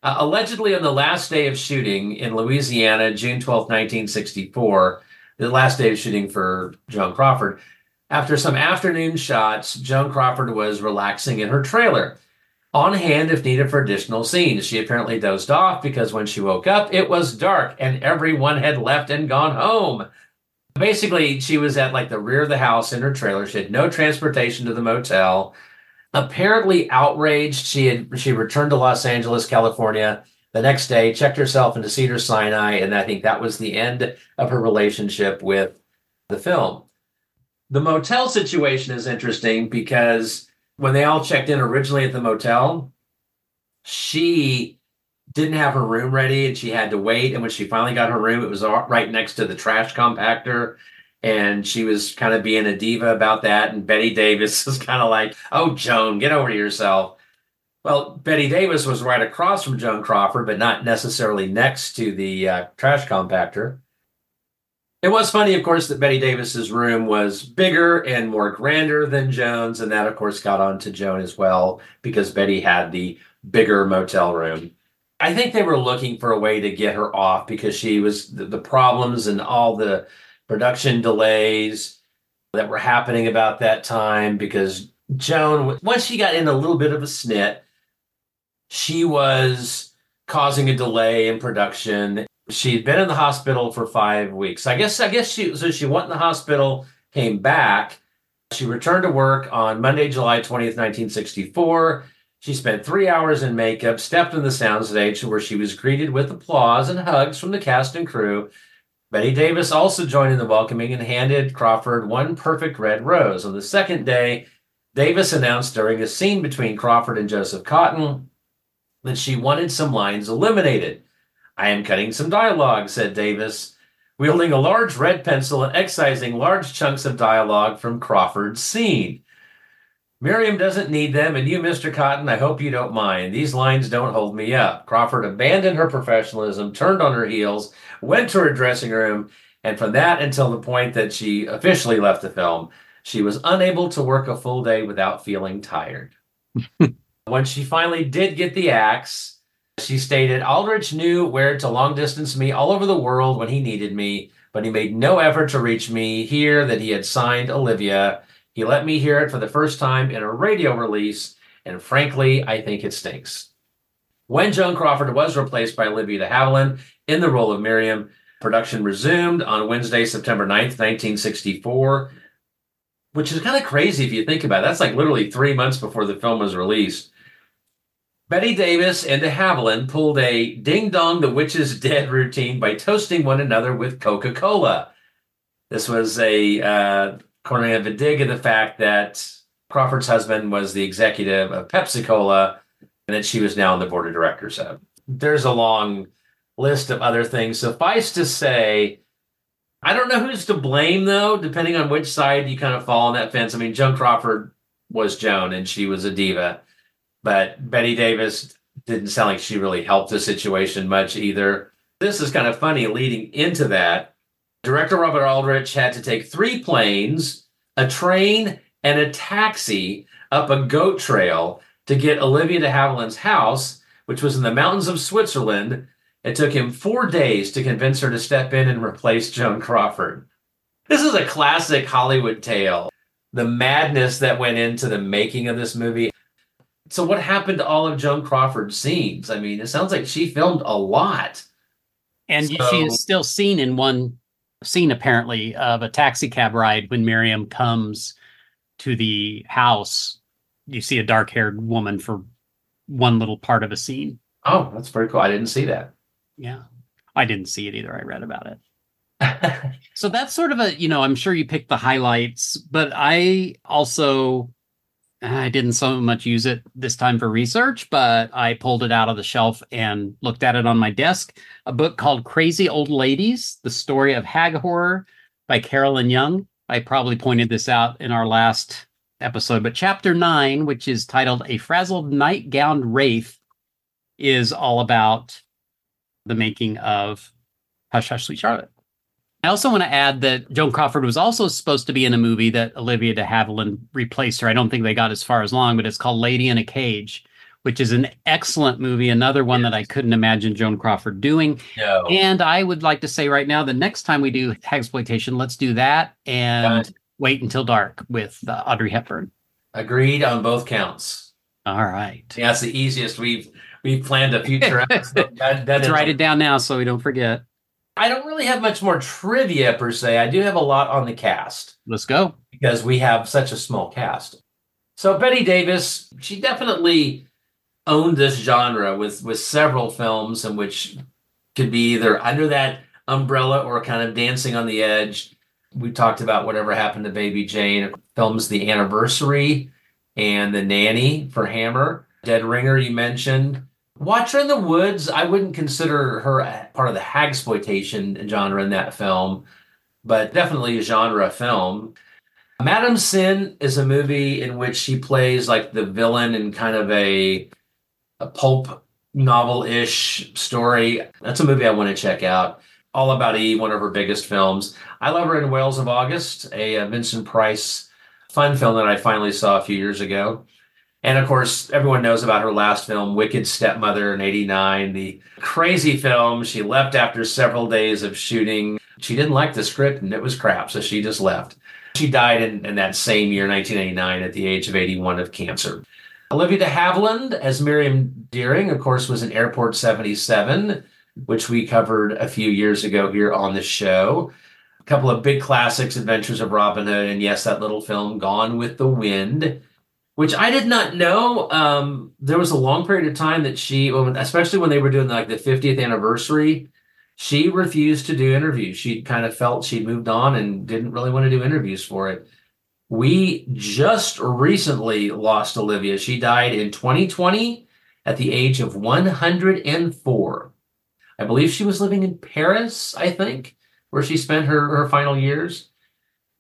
Speaker 2: Uh, allegedly, on the last day of shooting in Louisiana, June 12, 1964, the last day of shooting for Joan Crawford, after some afternoon shots, Joan Crawford was relaxing in her trailer, on hand if needed for additional scenes. She apparently dozed off because when she woke up, it was dark and everyone had left and gone home. Basically, she was at like the rear of the house in her trailer. She had no transportation to the motel apparently outraged she had she returned to los angeles california the next day checked herself into cedar sinai and i think that was the end of her relationship with the film. The motel situation is interesting because when they all checked in originally at the motel she didn't have her room ready and she had to wait and when she finally got her room it was right next to the trash compactor and she was kind of being a diva about that. And Bette Davis was kind of like, "Oh, Joan, get over yourself." Well, Bette Davis was right across from Joan Crawford, but not necessarily next to the uh, trash compactor. It was funny, of course, that Bette Davis's room was bigger and more grander than Joan's, and that, of course, got on to Joan as well because Bette had the bigger motel room. I think they were looking for a way to get her off because she was the, the problems and all the production delays that were happening about that time because Joan, once she got in a little bit of a snit, she was causing a delay in production. She'd been in the hospital for five weeks. I guess, I guess she, so she went in the hospital, came back. She returned to work on Monday, July 20th, 1964. She spent three hours in makeup, stepped on the soundstage where she was greeted with applause and hugs from the cast and crew. Bette Davis also joined in the welcoming and handed Crawford one perfect red rose. On the second day, Davis announced during a scene between Crawford and Joseph Cotten that she wanted some lines eliminated. I am cutting some dialogue, said Davis, wielding a large red pencil and excising large chunks of dialogue from Crawford's scene. Miriam doesn't need them, and you, Mr. Cotten, I hope you don't mind. These lines don't hold me up. Crawford abandoned her professionalism, turned on her heels, went to her dressing room, and from that until the point that she officially left the film, she was unable to work a full day without feeling tired. when she finally did get the axe, she stated Aldrich knew where to long distance me all over the world when he needed me, but he made no effort to reach me here that he had signed Olivia he let me hear it for the first time in a radio release, and frankly, I think it stinks. When Joan Crawford was replaced by Olivia de Havilland in the role of Miriam, production resumed on Wednesday, September 9th, 1964. which is kind of crazy if you think about it. That's like literally three months before the film was released. Bette Davis and de Havilland pulled a ding dong, the witch is dead routine by toasting one another with Coca Cola. This was a uh, kind of a dig at the fact that Crawford's husband was the executive of Pepsi Cola and that she was now on the board of directors of. There's a long list of other things. Suffice to say, I don't know who's to blame though, depending on which side you kind of fall on that fence. I mean, Joan Crawford was Joan and she was a diva, but Bette Davis didn't sound like she really helped the situation much either. This is kind of funny leading into that. Director Robert Aldrich had to take three planes, a train, and a taxi up a goat trail to get Olivia de Havilland's house, which was in the mountains of Switzerland. It took him four days to convince her to step in and replace Joan Crawford. This is a classic Hollywood tale. The madness that went into the making of this movie. So, what happened to all of Joan Crawford's scenes? I mean, it sounds like she filmed a lot.
Speaker 1: And so, she is still seen in one scene, apparently, of a taxi cab ride when Miriam comes to the house. You see a dark haired woman for one little part of a scene.
Speaker 2: Oh, that's pretty cool. I didn't see that.
Speaker 1: Yeah. I didn't see it either. I read about it. so that's sort of a, you know, I'm sure you picked the highlights, but I also I didn't so much use it this time for research, but I pulled it out of the shelf and looked at it on my desk. A book called Crazy Old Ladies: The Story of Hag Horror by Carolyn Young. I probably pointed this out in our last episode, but chapter 9, which is titled A Frazzled Night-Gowned Wraith, is all about the making of Hush Hush Sweet Charlotte. I also want to add that Joan Crawford was also supposed to be in a movie that Olivia de Havilland replaced her. I don't think they got as far as long, but it's called Lady in a Cage, which is an excellent movie. Another one yes. that I couldn't imagine Joan Crawford doing.
Speaker 2: No.
Speaker 1: And I would like to say right now, the next time we do exploitation, let's do that and wait until dark with uh, Audrey Hepburn.
Speaker 2: Agreed on both counts.
Speaker 1: All right.
Speaker 2: Yeah, that's the easiest we've we've planned a future episode.
Speaker 1: That, that Let's write it down now so we don't forget.
Speaker 2: I don't really have much more trivia per se. I do have a lot on the cast.
Speaker 1: Let's go.
Speaker 2: Because we have such a small cast. So Bette Davis, she definitely owned this genre with with several films in which could be either under that umbrella or kind of dancing on the edge. We talked about whatever happened to Baby Jane, films The Anniversary and The Nanny for Hammer. Dead Ringer you mentioned. Watcher in the Woods, I wouldn't consider her part of the hagsploitation genre in that film, but definitely a genre film. Madame Sin is a movie in which she plays like the villain in kind of a, a pulp novel-ish story. That's a movie I want to check out. All About Eve, one of her biggest films. I Love Her in Whales of August, a, a Vincent Price fun film that I finally saw a few years ago. And of course, everyone knows about her last film, Wicked Stepmother in 89, the crazy film. She left after several days of shooting. She didn't like the script and it was crap, so she just left. She died in, in that same year, 1989, at the age of 81 of cancer. Olivia de Havilland as Miriam Deering, of course, was in Airport 77, which we covered a few years ago here on the show. A couple of big classics, Adventures of Robin Hood, and yes, that little film, Gone with the Wind which I did not know. Um, there was a long period of time that she, especially when they were doing like the 50th anniversary, she refused to do interviews. She kind of felt she'd moved on and didn't really want to do interviews for it. We just recently lost Olivia. She died in 2020 at the age of 104. I believe she was living in Paris, I think, where she spent her, her final years.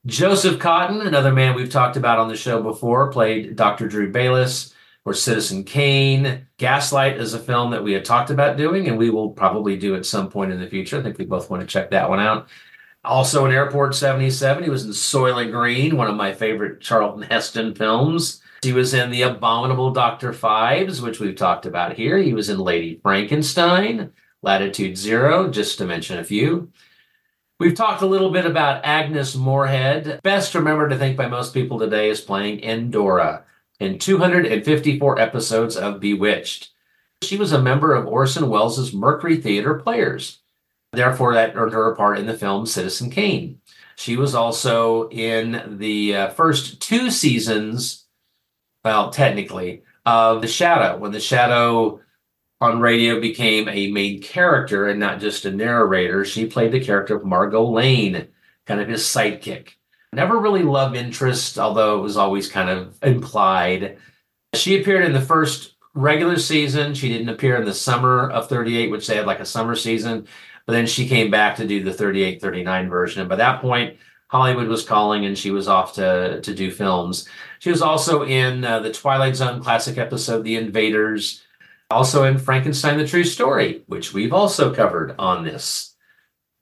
Speaker 2: Joseph Cotten, another man we've talked about on the show before, played Dr. Drew Bayliss or Citizen Kane. Gaslight is a film that we had talked about doing, and we will probably do at some point in the future. I think we both want to check that one out. Also in Airport 77, he was in Soylent Green, one of my favorite Charlton Heston films. He was in The Abominable Dr. Phibes, which we've talked about here. He was in Lady Frankenstein, Latitude Zero, just to mention a few. We've talked a little bit about Agnes Moorehead. Best remembered, I think, by most people today is playing Endora in 254 episodes of Bewitched. She was a member of Orson Welles' Mercury Theater Players. Therefore, that earned her a part in the film Citizen Kane. She was also in the uh, first two seasons, well, technically, of The Shadow, when The Shadow on radio became a main character and not just a narrator. She played the character of Margot Lane, kind of his sidekick. Never really love interest, although it was always kind of implied. She appeared in the first regular season. She didn't appear in the summer of 38, which they had like a summer season. But then she came back to do the 38 39 version. And by that point, Hollywood was calling and she was off to, to do films. She was also in uh, the Twilight Zone classic episode, The Invaders, also in Frankenstein the True Story, which we've also covered on this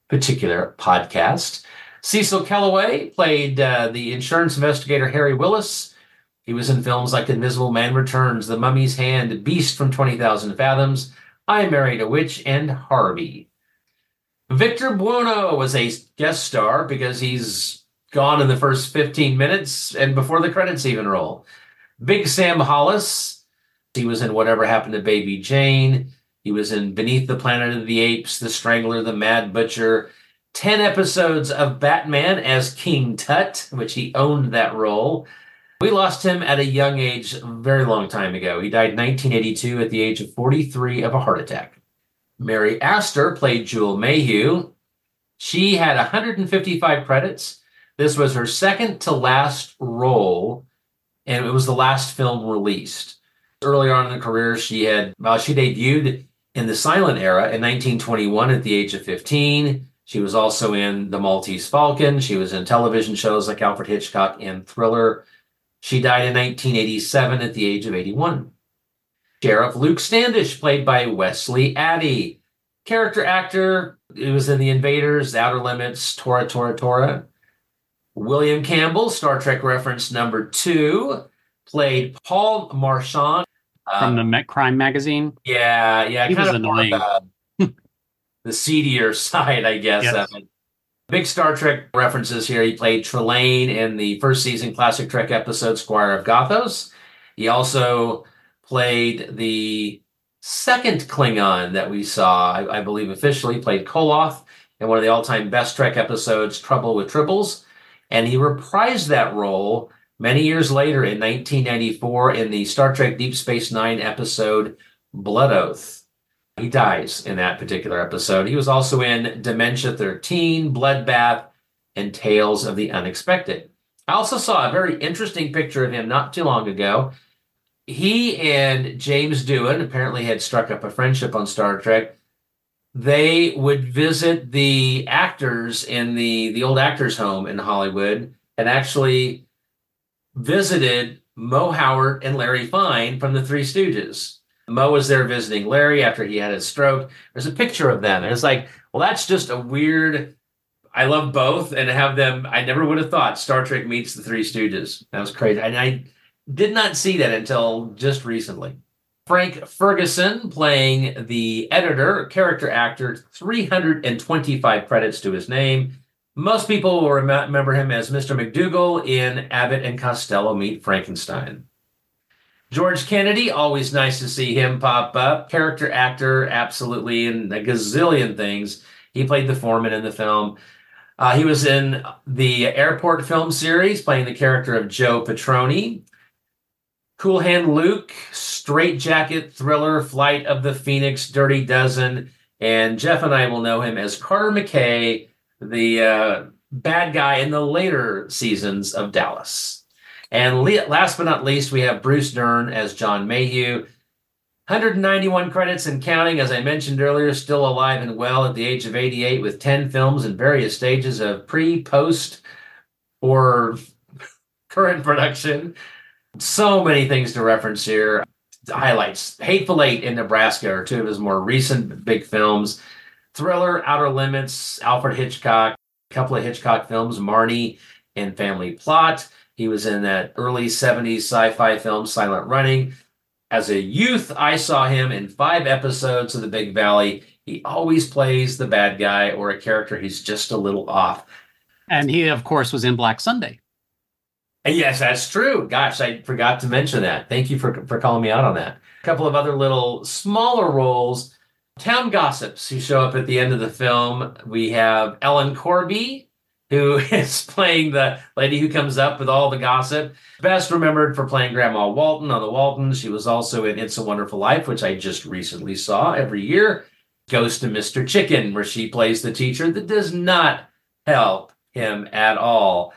Speaker 2: particular podcast. Cecil Kellaway played uh, the insurance investigator Harry Willis. He was in films like Invisible Man Returns, The Mummy's Hand, Beast from 20,000 Fathoms, I Married a Witch, and Harvey. Victor Buono was a guest star because he's gone in the first 15 minutes and before the credits even roll. Big Sam Hollis, he was in Whatever Happened to Baby Jane. He was in Beneath the Planet of the Apes, The Strangler, The Mad Butcher. 10 episodes of Batman as King Tut, which he owned that role. We lost him at a young age, a very long time ago. He died in 1982 at the age of 43 of a heart attack. Mary Astor played Jewel Mayhew. She had 155 credits. This was her second to last role, and it was the last film released. Earlier on in her career, she had well, she debuted in the silent era in 1921 at the age of 15. She was also in The Maltese Falcon. She was in television shows like Alfred Hitchcock and Thriller. She died in 1987 at the age of 81. Sheriff Luke Standish, played by Wesley Addy. Character actor, he was in The Invaders, Outer Limits, Tora Tora Tora. William Campbell, Star Trek reference number two, played Paul Marchand.
Speaker 1: From uh, the Met Crime magazine.
Speaker 2: Yeah, yeah,
Speaker 1: He was
Speaker 2: kind of more
Speaker 1: annoying.
Speaker 2: the, the seedier side, I guess.
Speaker 1: Yes.
Speaker 2: Big Star Trek references here. He played Trelane in the first season classic Trek episode Squire of Gothos. He also played the second Klingon that we saw, I, I believe officially, played Koloth in one of the all-time best Trek episodes, Trouble with Tribbles. And he reprised that role many years later in 1994 in the Star Trek Deep Space Nine episode Blood Oath. He dies in that particular episode. He was also in Dementia 13, Bloodbath, and Tales of the Unexpected. I also saw a very interesting picture of him not too long ago. He and James Doohan apparently had struck up a friendship on Star Trek. They would visit the actors in the, the old actors' home in Hollywood and actually visited Moe Howard and Larry Fine from the Three Stooges. Mo was there visiting Larry after he had his stroke. There's a picture of them. And it's like, well, that's just a weird. I love both and have them. I never would have thought Star Trek meets the Three Stooges. That was crazy. And I did not see that until just recently. Frank Ferguson playing the editor, character actor, 325 credits to his name. Most people will rem- remember him as Mr. McDougal in Abbott and Costello Meet Frankenstein. George Kennedy, always nice to see him pop up. Character actor, absolutely, in a gazillion things. He played the foreman in the film. Uh, he was in the airport film series, playing the character of Joe Patroni. Cool Hand Luke, Straight Jacket Thriller, Flight of the Phoenix, Dirty Dozen, and Jeff and I will know him as Carter McKay, the uh, bad guy in the later seasons of Dallas. And le- last but not least, we have Bruce Dern as John Mayhew. 191 credits and counting, as I mentioned earlier, still alive and well at the age of 88 with 10 films in various stages of pre, post, or current production. So many things to reference here. Highlights Hateful Eight in Nebraska are two of his more recent big films. Thriller, Outer Limits, Alfred Hitchcock, a couple of Hitchcock films, Marnie and Family Plot. He was in that early 70s sci fi film, Silent Running. As a youth, I saw him in five episodes of The Big Valley. He always plays the bad guy or a character he's just a little off.
Speaker 1: And he, of course, was in Black Sunday.
Speaker 2: And yes, that's true. Gosh, I forgot to mention that. Thank you for, for calling me out on that. A couple of other little smaller roles. Town gossips who show up at the end of the film. We have Ellen Corby, who is playing the lady who comes up with all the gossip. Best remembered for playing Grandma Walton on the Waltons. She was also in It's a Wonderful Life, which I just recently saw every year. Goes to Mr. Chicken, where she plays the teacher that does not help him at all.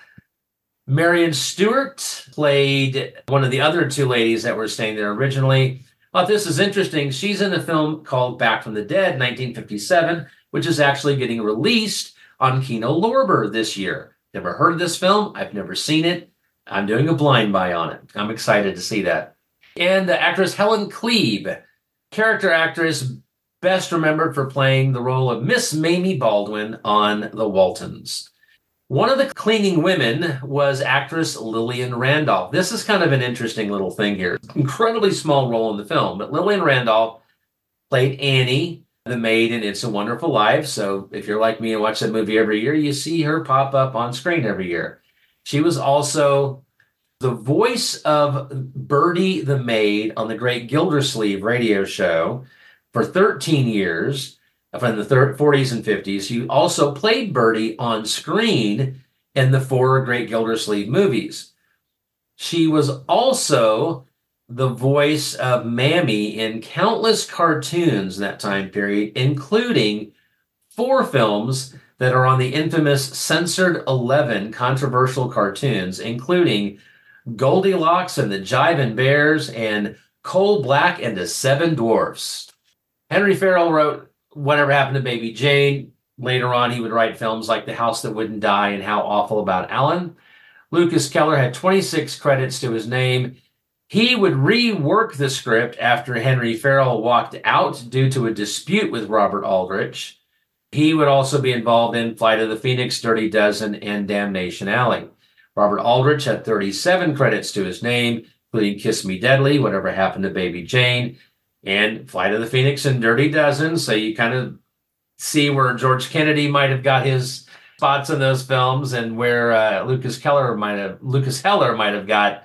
Speaker 2: Marianne Stewart played one of the other two ladies that were staying there originally. This is interesting. She's in a film called Back from the Dead, 1957, which is actually getting released on Kino Lorber this year. Never heard of this film. I've never seen it. I'm doing a blind buy on it. I'm excited to see that. And the actress Helen Kleeb, character actress best remembered for playing the role of Miss Mamie Baldwin on The Waltons. One of the cleaning women was actress Lillian Randolph. This is kind of an interesting little thing here. Incredibly small role in the film, but Lillian Randolph played Annie, the maid in It's a Wonderful Life. So if you're like me and watch that movie every year, you see her pop up on screen every year. She was also the voice of Birdie the maid on the Great Gildersleeve radio show for 13 years from the 30, 40s and 50s. He also played Birdie on screen in the four Great Gildersleeve movies. She was also the voice of Mammy in countless cartoons in that time period, including four films that are on the infamous censored 11 controversial cartoons, including Goldilocks and the Jivin' Bears and Coal Black and the Seven Dwarfs. Henry Farrell wrote Whatever Happened to Baby Jane. Later on, he would write films like The House That Wouldn't Die and How Awful About Alan. Lucas Keller had 26 credits to his name. He would rework the script after Henry Farrell walked out due to a dispute with Robert Aldrich. He would also be involved in Flight of the Phoenix, Dirty Dozen, and Damnation Alley. Robert Aldrich had 37 credits to his name, including Kiss Me Deadly, Whatever Happened to Baby Jane, and Flight of the Phoenix and Dirty Dozen. So you kind of see where George Kennedy might have got his spots in those films and where uh, Lucas Keller might have Lukas Heller might have got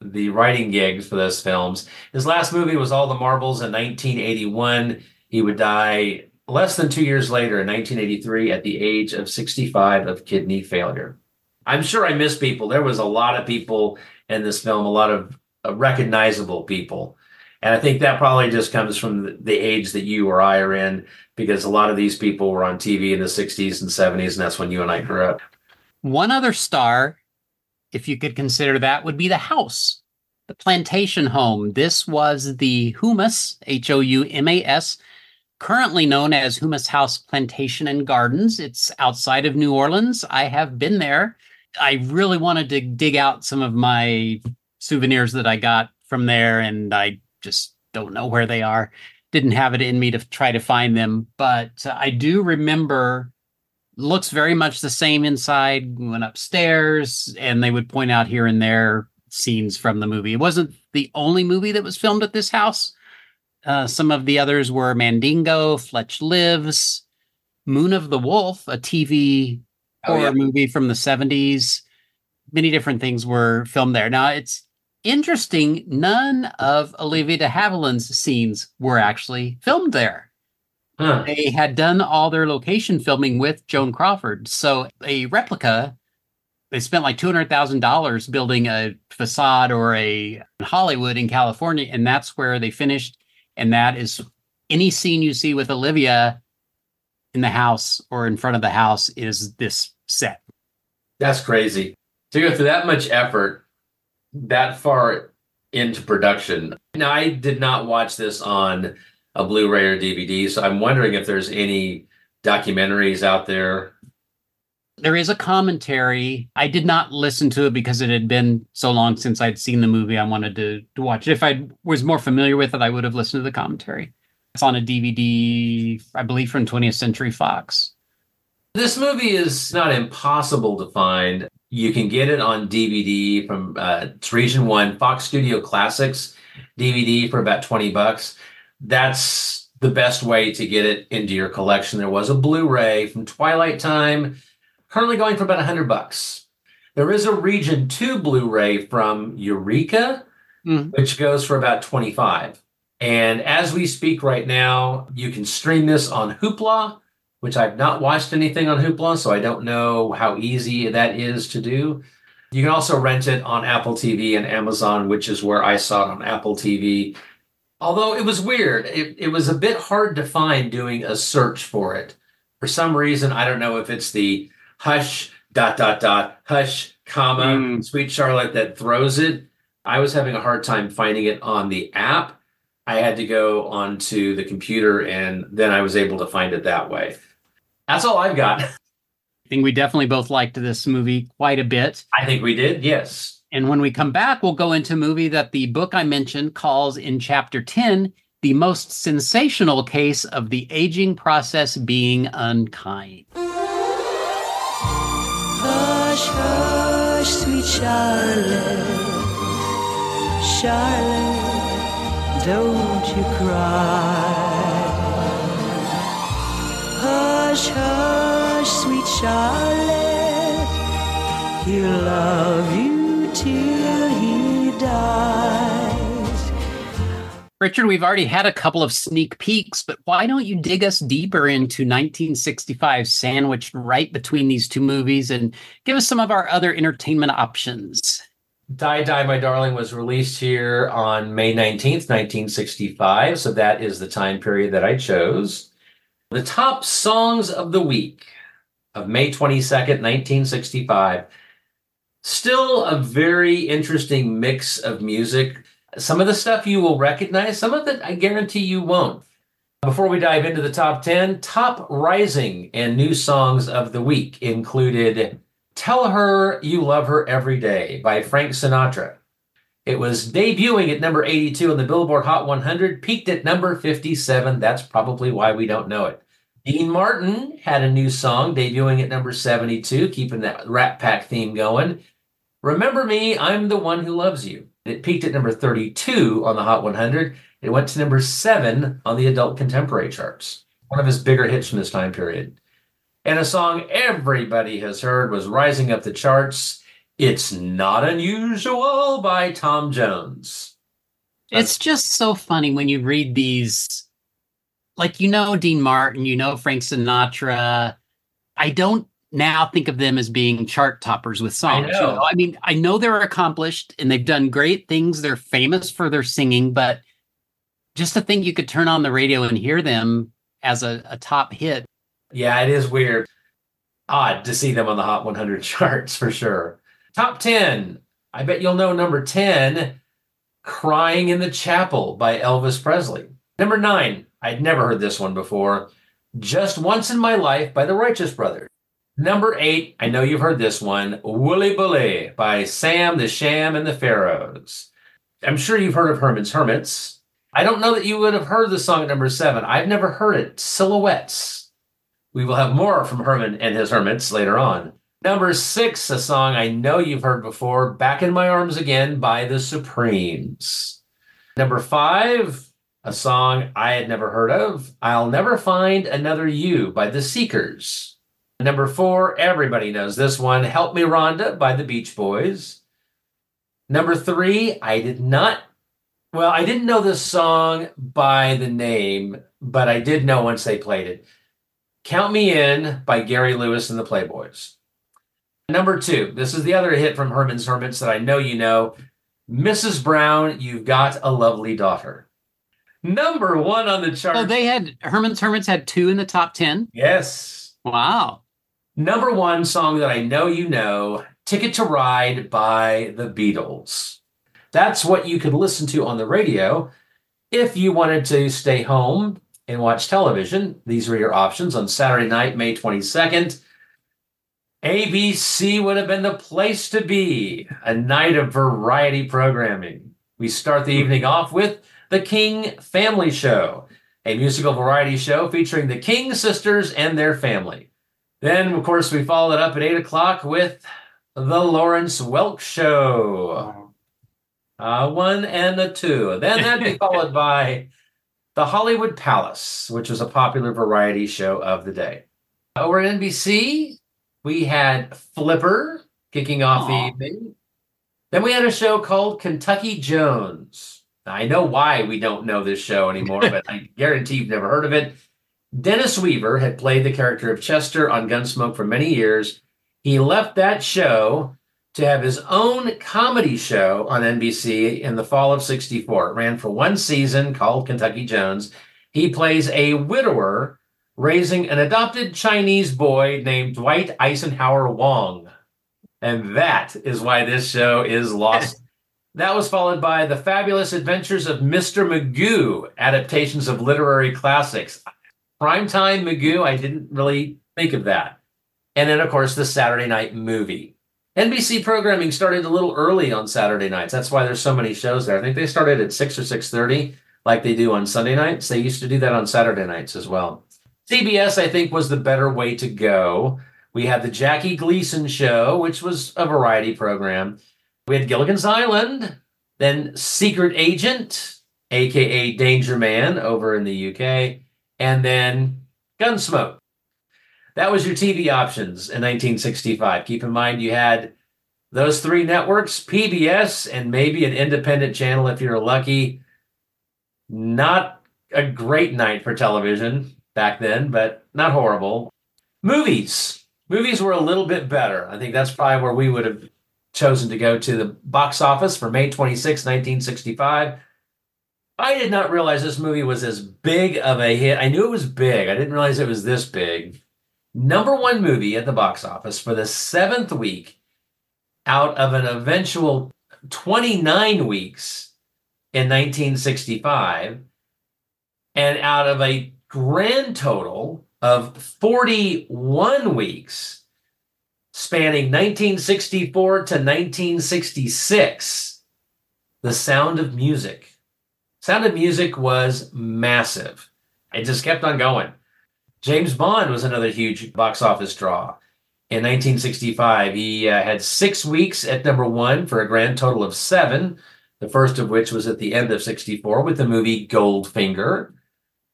Speaker 2: the writing gigs for those films. His last movie was All the Marbles in 1981. He would die less than two years later in 1983 at the age of 65 of kidney failure. I'm sure I miss people. There was a lot of people in this film, a lot of uh, recognizable people. And I think that probably just comes from the age that you or I are in, because a lot of these people were on TV in the 60s and 70s, and that's when you and I grew up.
Speaker 1: One other star, if you could consider that, would be the house, the plantation home. This was the Houmas, H O U M A S, currently known as Houmas House Plantation and Gardens. It's outside of New Orleans. I have been there. I really wanted to dig out some of my souvenirs that I got from there, and I just don't know where they are. Didn't have it in me to try to find them, but uh, I do remember looks very much the same inside. Went upstairs and they would point out here and there scenes from the movie. It wasn't the only movie that was filmed at this house. Uh, some of the others were Mandingo, Fletch Lives, Moon of the Wolf, a TV oh, horror yeah. movie from the 70s. Many different things were filmed there. Now it's interesting, none of Olivia de Havilland's scenes were actually filmed there. Huh. They had done all their location filming with Joan Crawford. So a replica, they spent like $200,000 building a facade or a Hollywood in California. And that's where they finished. And that is any scene you see with Olivia in the house or in front of the house is this set.
Speaker 2: That's crazy. To go through that much effort that far into production. Now, I did not watch this on a Blu-ray or DVD, so I'm wondering if there's any documentaries out there.
Speaker 1: There is a commentary. I did not listen to it because it had been so long since I'd seen the movie. I wanted to, to watch it. If I was more familiar with it, I would have listened to the commentary. It's on a DVD, I believe, from 20th Century Fox.
Speaker 2: This movie is not impossible to find. You can get it on DVD from uh, it's Region One Fox Studio Classics DVD for about twenty bucks. That's the best way to get it into your collection. There was a Blu-ray from Twilight Time, currently going for about hundred bucks. There is a Region Two Blu-ray from Eureka, mm. which goes for about twenty-five. And as we speak right now, you can stream this on Hoopla, which I've not watched anything on Hoopla, so I don't know how easy that is to do. You can also rent it on Apple TV and Amazon, which is where I saw it on Apple TV. Although it was weird, it, it was a bit hard to find doing a search for it. For some reason, I don't know if it's the hush dot dot dot hush comma
Speaker 1: Mm.
Speaker 2: sweet Charlotte that throws it. I was having a hard time finding it on the app. I had to go onto the computer and then I was able to find it that way. That's all I've got.
Speaker 1: I think we definitely both liked this movie quite a bit.
Speaker 2: I think we did, yes.
Speaker 1: And when we come back, we'll go into a movie that the book I mentioned calls in chapter 10 the most sensational case of the aging process being unkind.
Speaker 8: Hush, hush, sweet Charlotte. Charlotte, don't you cry. Hush, hush, sweet Charlotte. He'll love you till he dies.
Speaker 1: Richard, we've already had a couple of sneak peeks, but why don't you dig us deeper into 1965, sandwiched right between these two movies, and give us some of our other entertainment options?
Speaker 2: Die Die My Darling was released here on May 19th, 1965. So that is the time period that I chose. The top songs of the week of May 22nd, 1965. Still a very interesting mix of music. Some of the stuff you will recognize, some of it I guarantee you won't. Before we dive into the top 10, top rising and new songs of the week included Tell Her You Love Her Every Day by Frank Sinatra. It was debuting at number 82 on the Billboard Hot 100, peaked at number 57. That's probably why we don't know it. Dean Martin had a new song debuting at number 72, keeping that Rat Pack theme going. Remember Me, I'm the One Who Loves You. It peaked at number 32 on the Hot 100. It went to number 7 on the Adult Contemporary charts. One of his bigger hits from this time period. And a song everybody has heard was rising up the charts. It's Not Unusual by Tom Jones.
Speaker 1: It's just so funny when you read these. Like, you know, Dean Martin, you know, Frank Sinatra. I don't now think of them as being chart toppers with songs. you
Speaker 2: know.
Speaker 1: I mean, I know they're accomplished and they've done great things. They're famous for their singing, but just to think you could turn on the radio and hear them as a, a top hit.
Speaker 2: Yeah, it is weird. Odd to see them on the Hot 100 charts for sure. Top 10. I bet you'll know number 10 Crying in the Chapel by Elvis Presley. Number 9. I'd never heard this one before. Just Once in My Life by the Righteous Brothers. Number 8. I know you've heard this one. Wooly Bully by Sam the Sham and the Pharaohs. I'm sure you've heard of Herman's Hermits. I don't know that you would have heard the song at number 7. I've never heard it. Silhouettes. We will have more from Herman and his Hermits later on. Number six, a song I know you've heard before, Back in My Arms Again by the Supremes. Number five, a song I had never heard of, I'll Never Find Another You by the Seekers. Number four, everybody knows this one, Help Me Rhonda by the Beach Boys. Number three, I did not, well, I didn't know this song by the name, but I did know once they played it. Count Me In by Gary Lewis and the Playboys. Number two, this is the other hit from Herman's Hermits that I know you know. Mrs. Brown, You've Got a Lovely Daughter. Number one on the chart.
Speaker 1: So they had Herman's Hermits had two in the top 10.
Speaker 2: yes.
Speaker 1: Wow.
Speaker 2: Number one song that I know you know Ticket to Ride by the Beatles. That's what you could listen to on the radio if you wanted to stay home and watch television. These were your options on Saturday night, May 22nd. ABC would have been the place to be. A night of variety programming. We start the evening off with The King Family Show, a musical variety show featuring the King sisters and their family. Then, of course, we followed it up at 8 o'clock with The Lawrence Welk Show. Uh, one and a two. Then that'd be followed by The Hollywood Palace, which was a popular variety show of the day. Over at NBC, we had Flipper kicking off the evening. Then we had a show called Kentucky Jones. I know why we don't know this show anymore, but I guarantee you've never heard of it. Dennis Weaver had played the character of Chester on Gunsmoke for many years. He left that show to have his own comedy show on NBC in the fall of 64. It ran for one season called Kentucky Jones. He plays a widower raising an adopted Chinese boy named Dwight Eisenhower Wong. And that is why this show is lost. That was followed by The Fabulous Adventures of Mr. Magoo, adaptations of literary classics. Primetime Magoo, I didn't really think of that. And then, of course, the Saturday night movie. NBC programming started a little early on Saturday nights. That's why there's so many shows there. I think they started at 6 or 6:30 like they do on Sunday nights. They used to do that on Saturday nights as well. CBS I think was the better way to go. We had the Jackie Gleason show, which was a variety program. We had Gilligan's Island, then Secret Agent, aka Danger Man over in the UK, and then Gunsmoke. That was your TV options in 1965. Keep in mind you had those three networks, PBS, and maybe an independent channel if you're lucky. Not a great night for television back then, but not horrible. Movies. Movies were a little bit better. I think that's probably where we would have chosen to go to the box office for May 26, 1965. I did not realize this movie was as big of a hit. I knew it was big. I didn't realize it was this big number one movie at the box office for the seventh week out of an eventual 29 weeks in 1965 and out of a grand total of 41 weeks spanning 1964 to 1966 the sound of music sound of music was massive it just kept on going James Bond was another huge box office draw. In 1965, he uh, had six weeks at number one for a grand total of seven, the first of which was at the end of 64 with the movie Goldfinger.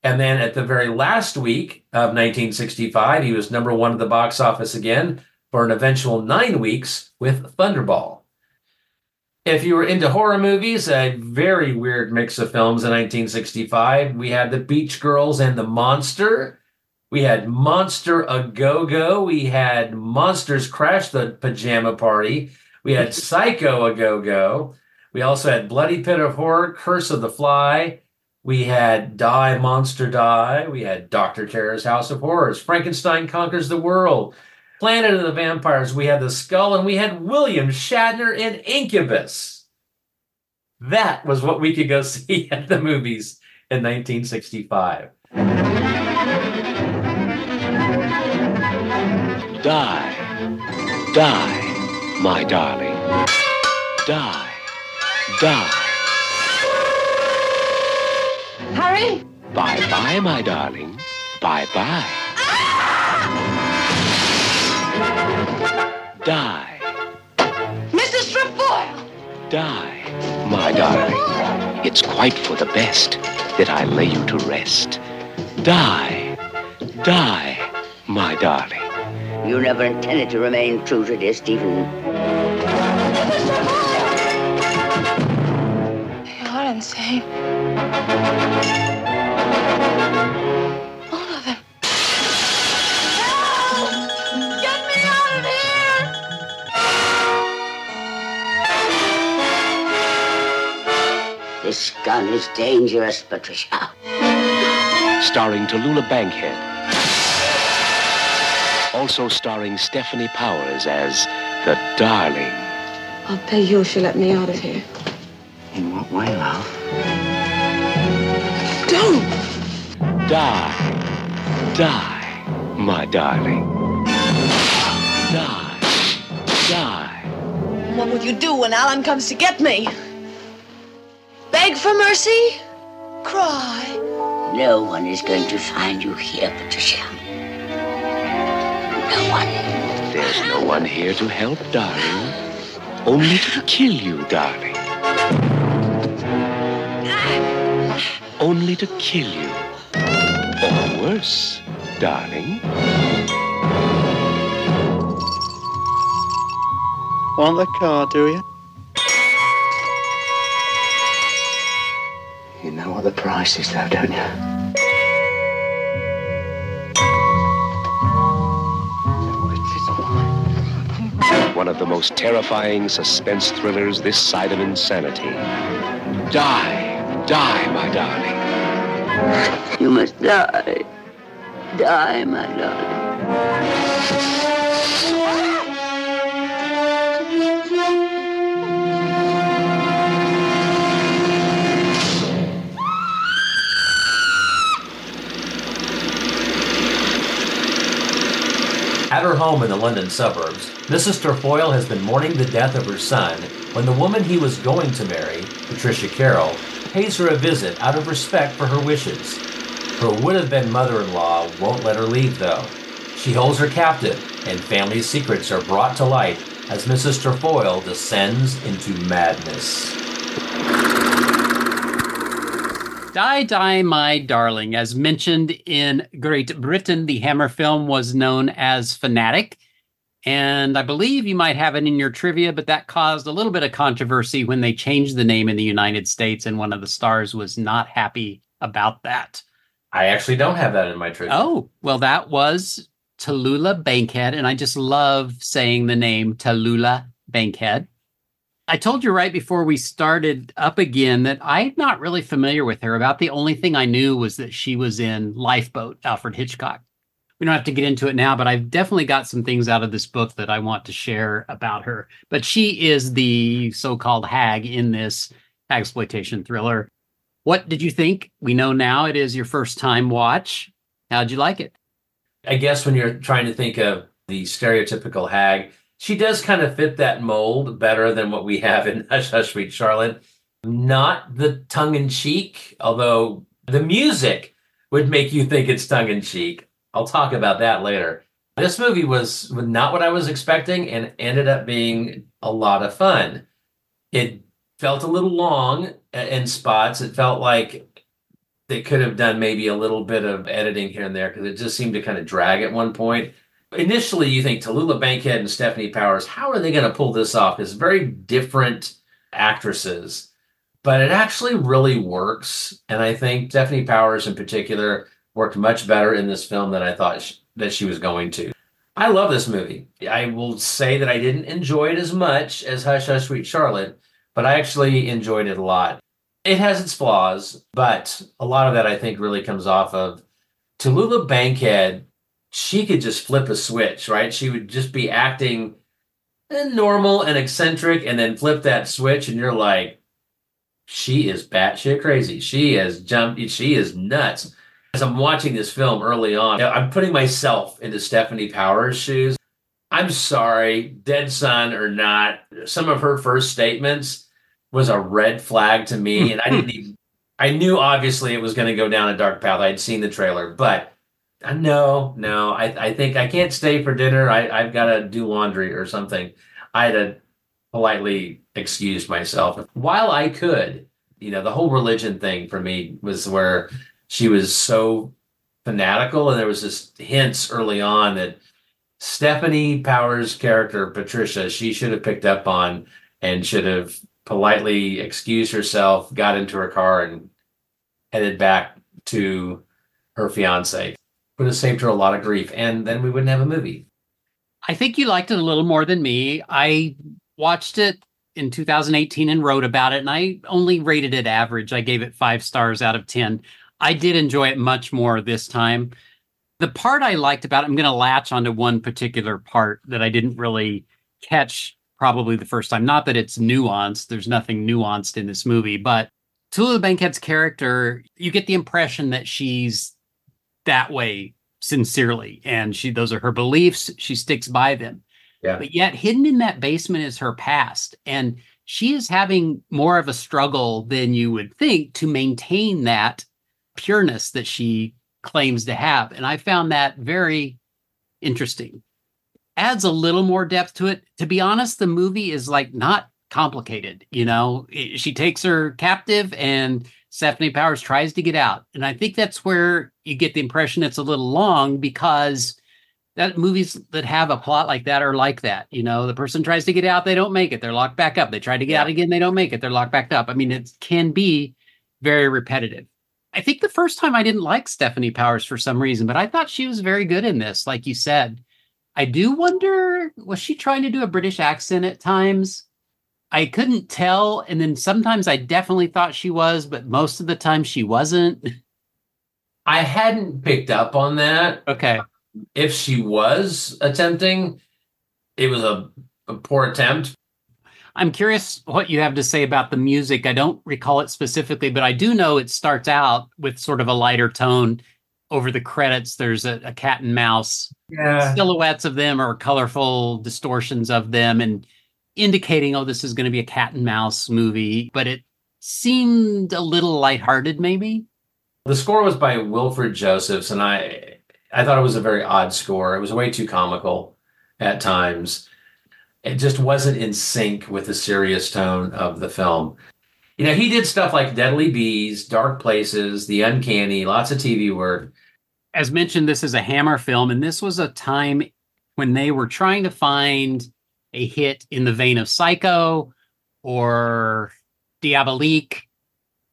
Speaker 2: And then at the very last week of 1965, he was number one at the box office again for an eventual nine weeks with Thunderball. If you were into horror movies, a very weird mix of films in 1965. We had The Beach Girls and The Monster. We had Monster a Go Go. We had Monsters Crash the Pajama Party. We had Psycho a Go Go. We also had Bloody Pit of Horror, Curse of the Fly. We had Die Monster Die. We had Dr. Terror's House of Horrors. Frankenstein Conquers the World. Planet of the Vampires. We had The Skull, and we had William Shatner in Incubus. That was what we could go see at the movies in 1965.
Speaker 9: Die. Die, my darling. Die. Die.
Speaker 4: Hurry!
Speaker 9: Bye bye, my darling. Bye bye. Die.
Speaker 4: Mrs. Trefoil!
Speaker 9: Die, my darling. It's quite for the best that I lay you to rest. Die. Die, my darling.
Speaker 6: You never intended to remain true to dear Stephen.
Speaker 10: They are insane.
Speaker 6: This gun is dangerous, Patricia.
Speaker 9: Starring Tallulah Bankhead. Also starring Stefanie Powers as the darling.
Speaker 10: I'll pay you if you let me out of here.
Speaker 5: In what way, love?
Speaker 10: Don't!
Speaker 9: Die. Die, my darling. Die. Die.
Speaker 10: What will you do when Alan comes to get me? Beg for mercy? Cry?
Speaker 6: No one is going to find you here, Patricia. No one.
Speaker 9: There's no one here to help, darling. Only to kill you, darling. Only to kill you. Or worse, darling.
Speaker 11: Want the car, do you?
Speaker 5: The prices, though, don't you?
Speaker 9: One of the most terrifying suspense thrillers this side of insanity. Die, die, my darling.
Speaker 8: You must die. Die, my darling.
Speaker 2: At her home in the London suburbs, Mrs. Trefoil has been mourning the death of her son when the woman he was going to marry, Patricia Carroll, pays her a visit out of respect for her wishes. Her would have been mother in law won't let her leave, though. She holds her captive, and family secrets are brought to light as Mrs. Trefoil descends into madness.
Speaker 1: Die, Die, My Darling. As mentioned in Great Britain, the Hammer film was known as Fanatic. And I believe you might have it in your trivia, but that caused a little bit of controversy when they changed the name in the United States, and one of the stars was not happy about that.
Speaker 2: I actually don't have that in my trivia.
Speaker 1: Oh, well, that was Tallulah Bankhead, and I just love saying the name Tallulah Bankhead. I told you right before we started up again that I'm not really familiar with her. About the only thing I knew was that she was in Lifeboat, Alfred Hitchcock. We don't have to get into it now, but I've definitely got some things out of this book that I want to share about her. But she is the so-called hag in this exploitation thriller. What did you think? We know now it is your first time watch. How'd you like it?
Speaker 2: I guess when you're trying to think of the stereotypical hag, she does kind of fit that mold better than what we have in Hush Hush Sweet Charlotte. Not the tongue in cheek, although the music would make you think it's tongue in cheek. I'll talk about that later. This movie was not what I was expecting and ended up being a lot of fun. It felt a little long in spots. It felt like they could have done maybe a little bit of editing here and there because it just seemed to kind of drag at one point. Initially, you think Tallulah Bankhead and Stefanie Powers, how are they going to pull this off? It's very different actresses, but it actually really works. And I think Stefanie Powers in particular worked much better in this film than I thought sh- that she was going to. I love this movie. I will say that I didn't enjoy it as much as Hush Hush Sweet Charlotte, but I actually enjoyed it a lot. It has its flaws, but a lot of that I think really comes off of Tallulah Bankhead. She could just flip a switch, right? She would just be acting normal and eccentric and then flip that switch, and you're like, she is batshit crazy. She has jumped, she is nuts. As I'm watching this film early on, I'm putting myself into Stefanie Powers' shoes. I'm sorry, dead son or not, some of her first statements was a red flag to me. And I didn't even, I knew obviously it was going to go down a dark path. I'd seen the trailer, but uh, no, no, I, I think I can't stay for dinner. I, I've got to do laundry or something. I had to politely excuse myself while I could. You know, the whole religion thing for me was where she was so fanatical, and there was this hints early on that Stefanie Powers' character Patricia she should have picked up on and should have politely excused herself, got into her car, and headed back to her fiance. Would have saved her a lot of grief, and then we wouldn't have a movie.
Speaker 1: I think you liked it a little more than me. I watched it in 2018 and wrote about it, and I only rated it average. I gave it five stars out of 10. I did enjoy it much more this time. The part I liked about it, I'm going to latch onto one particular part that I didn't really catch probably the first time. Not that it's nuanced, there's nothing nuanced in this movie, but Tallulah Bankhead's character, you get the impression that she's that way sincerely. And she those are her beliefs. She sticks by them.
Speaker 2: Yeah.
Speaker 1: But yet hidden in that basement is her past. And she is having more of a struggle than you would think to maintain that pureness that she claims to have. And i found that very interesting. Adds a little more depth to it. To be honest the movie is like not complicated you know? She takes her captive and Stefanie Powers tries to get out. And I think that's where you get the impression it's a little long because that movies that have a plot like that are like that. You know, the person tries to get out, they don't make it. They're locked back up. They try to get yeah. out again, they don't make it. They're locked back up. I mean, it can be very repetitive. I think the first time I didn't like Stefanie Powers for some reason, but I thought she was very good in this, like you said. I do wonder was she trying to do a British accent at times? I couldn't tell. And then sometimes I definitely thought she was, but most of the time she wasn't.
Speaker 2: I hadn't picked up on that.
Speaker 1: Okay.
Speaker 2: If she was attempting, it was a, a poor attempt.
Speaker 1: I'm curious what you have to say about the music. I don't recall it specifically, but I do know it starts out with sort of a lighter tone. Over the credits, there's a, a cat and mouse
Speaker 2: Yeah.
Speaker 1: silhouettes of them or colorful distortions of them and indicating, oh, this is going to be a cat and mouse movie. But it seemed a little lighthearted, maybe.
Speaker 2: The score was by Wilfred Josephs, and I I thought it was a very odd score. It was way too comical at times. It just wasn't in sync with the serious tone of the film. You know, he did stuff like Deadly Bees, Dark Places, The Uncanny, lots of TV work.
Speaker 1: As mentioned, this is a Hammer film, and this was a time when they were trying to find a hit in the vein of Psycho or Diabolique.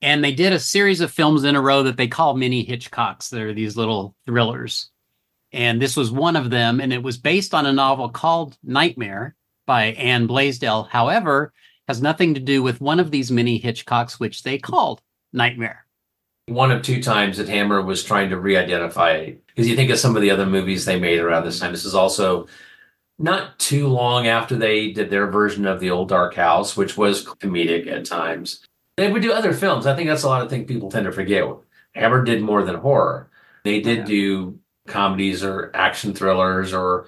Speaker 1: And they did a series of films in a row that they call mini Hitchcocks. They're these little thrillers. And this was one of them. And it was based on a novel called Nightmare by Anne Blaisdell. However, has nothing to do with one of these mini Hitchcocks, which they called Nightmare.
Speaker 2: One of two times that Hammer was trying to re-identify because you think of some of the other movies they made around this time. This is also not too long after they did their version of the old Dark House, which was comedic at times. They would do other films. I think that's a lot of things people tend to forget. Hammer did more than horror. They did do comedies or action thrillers or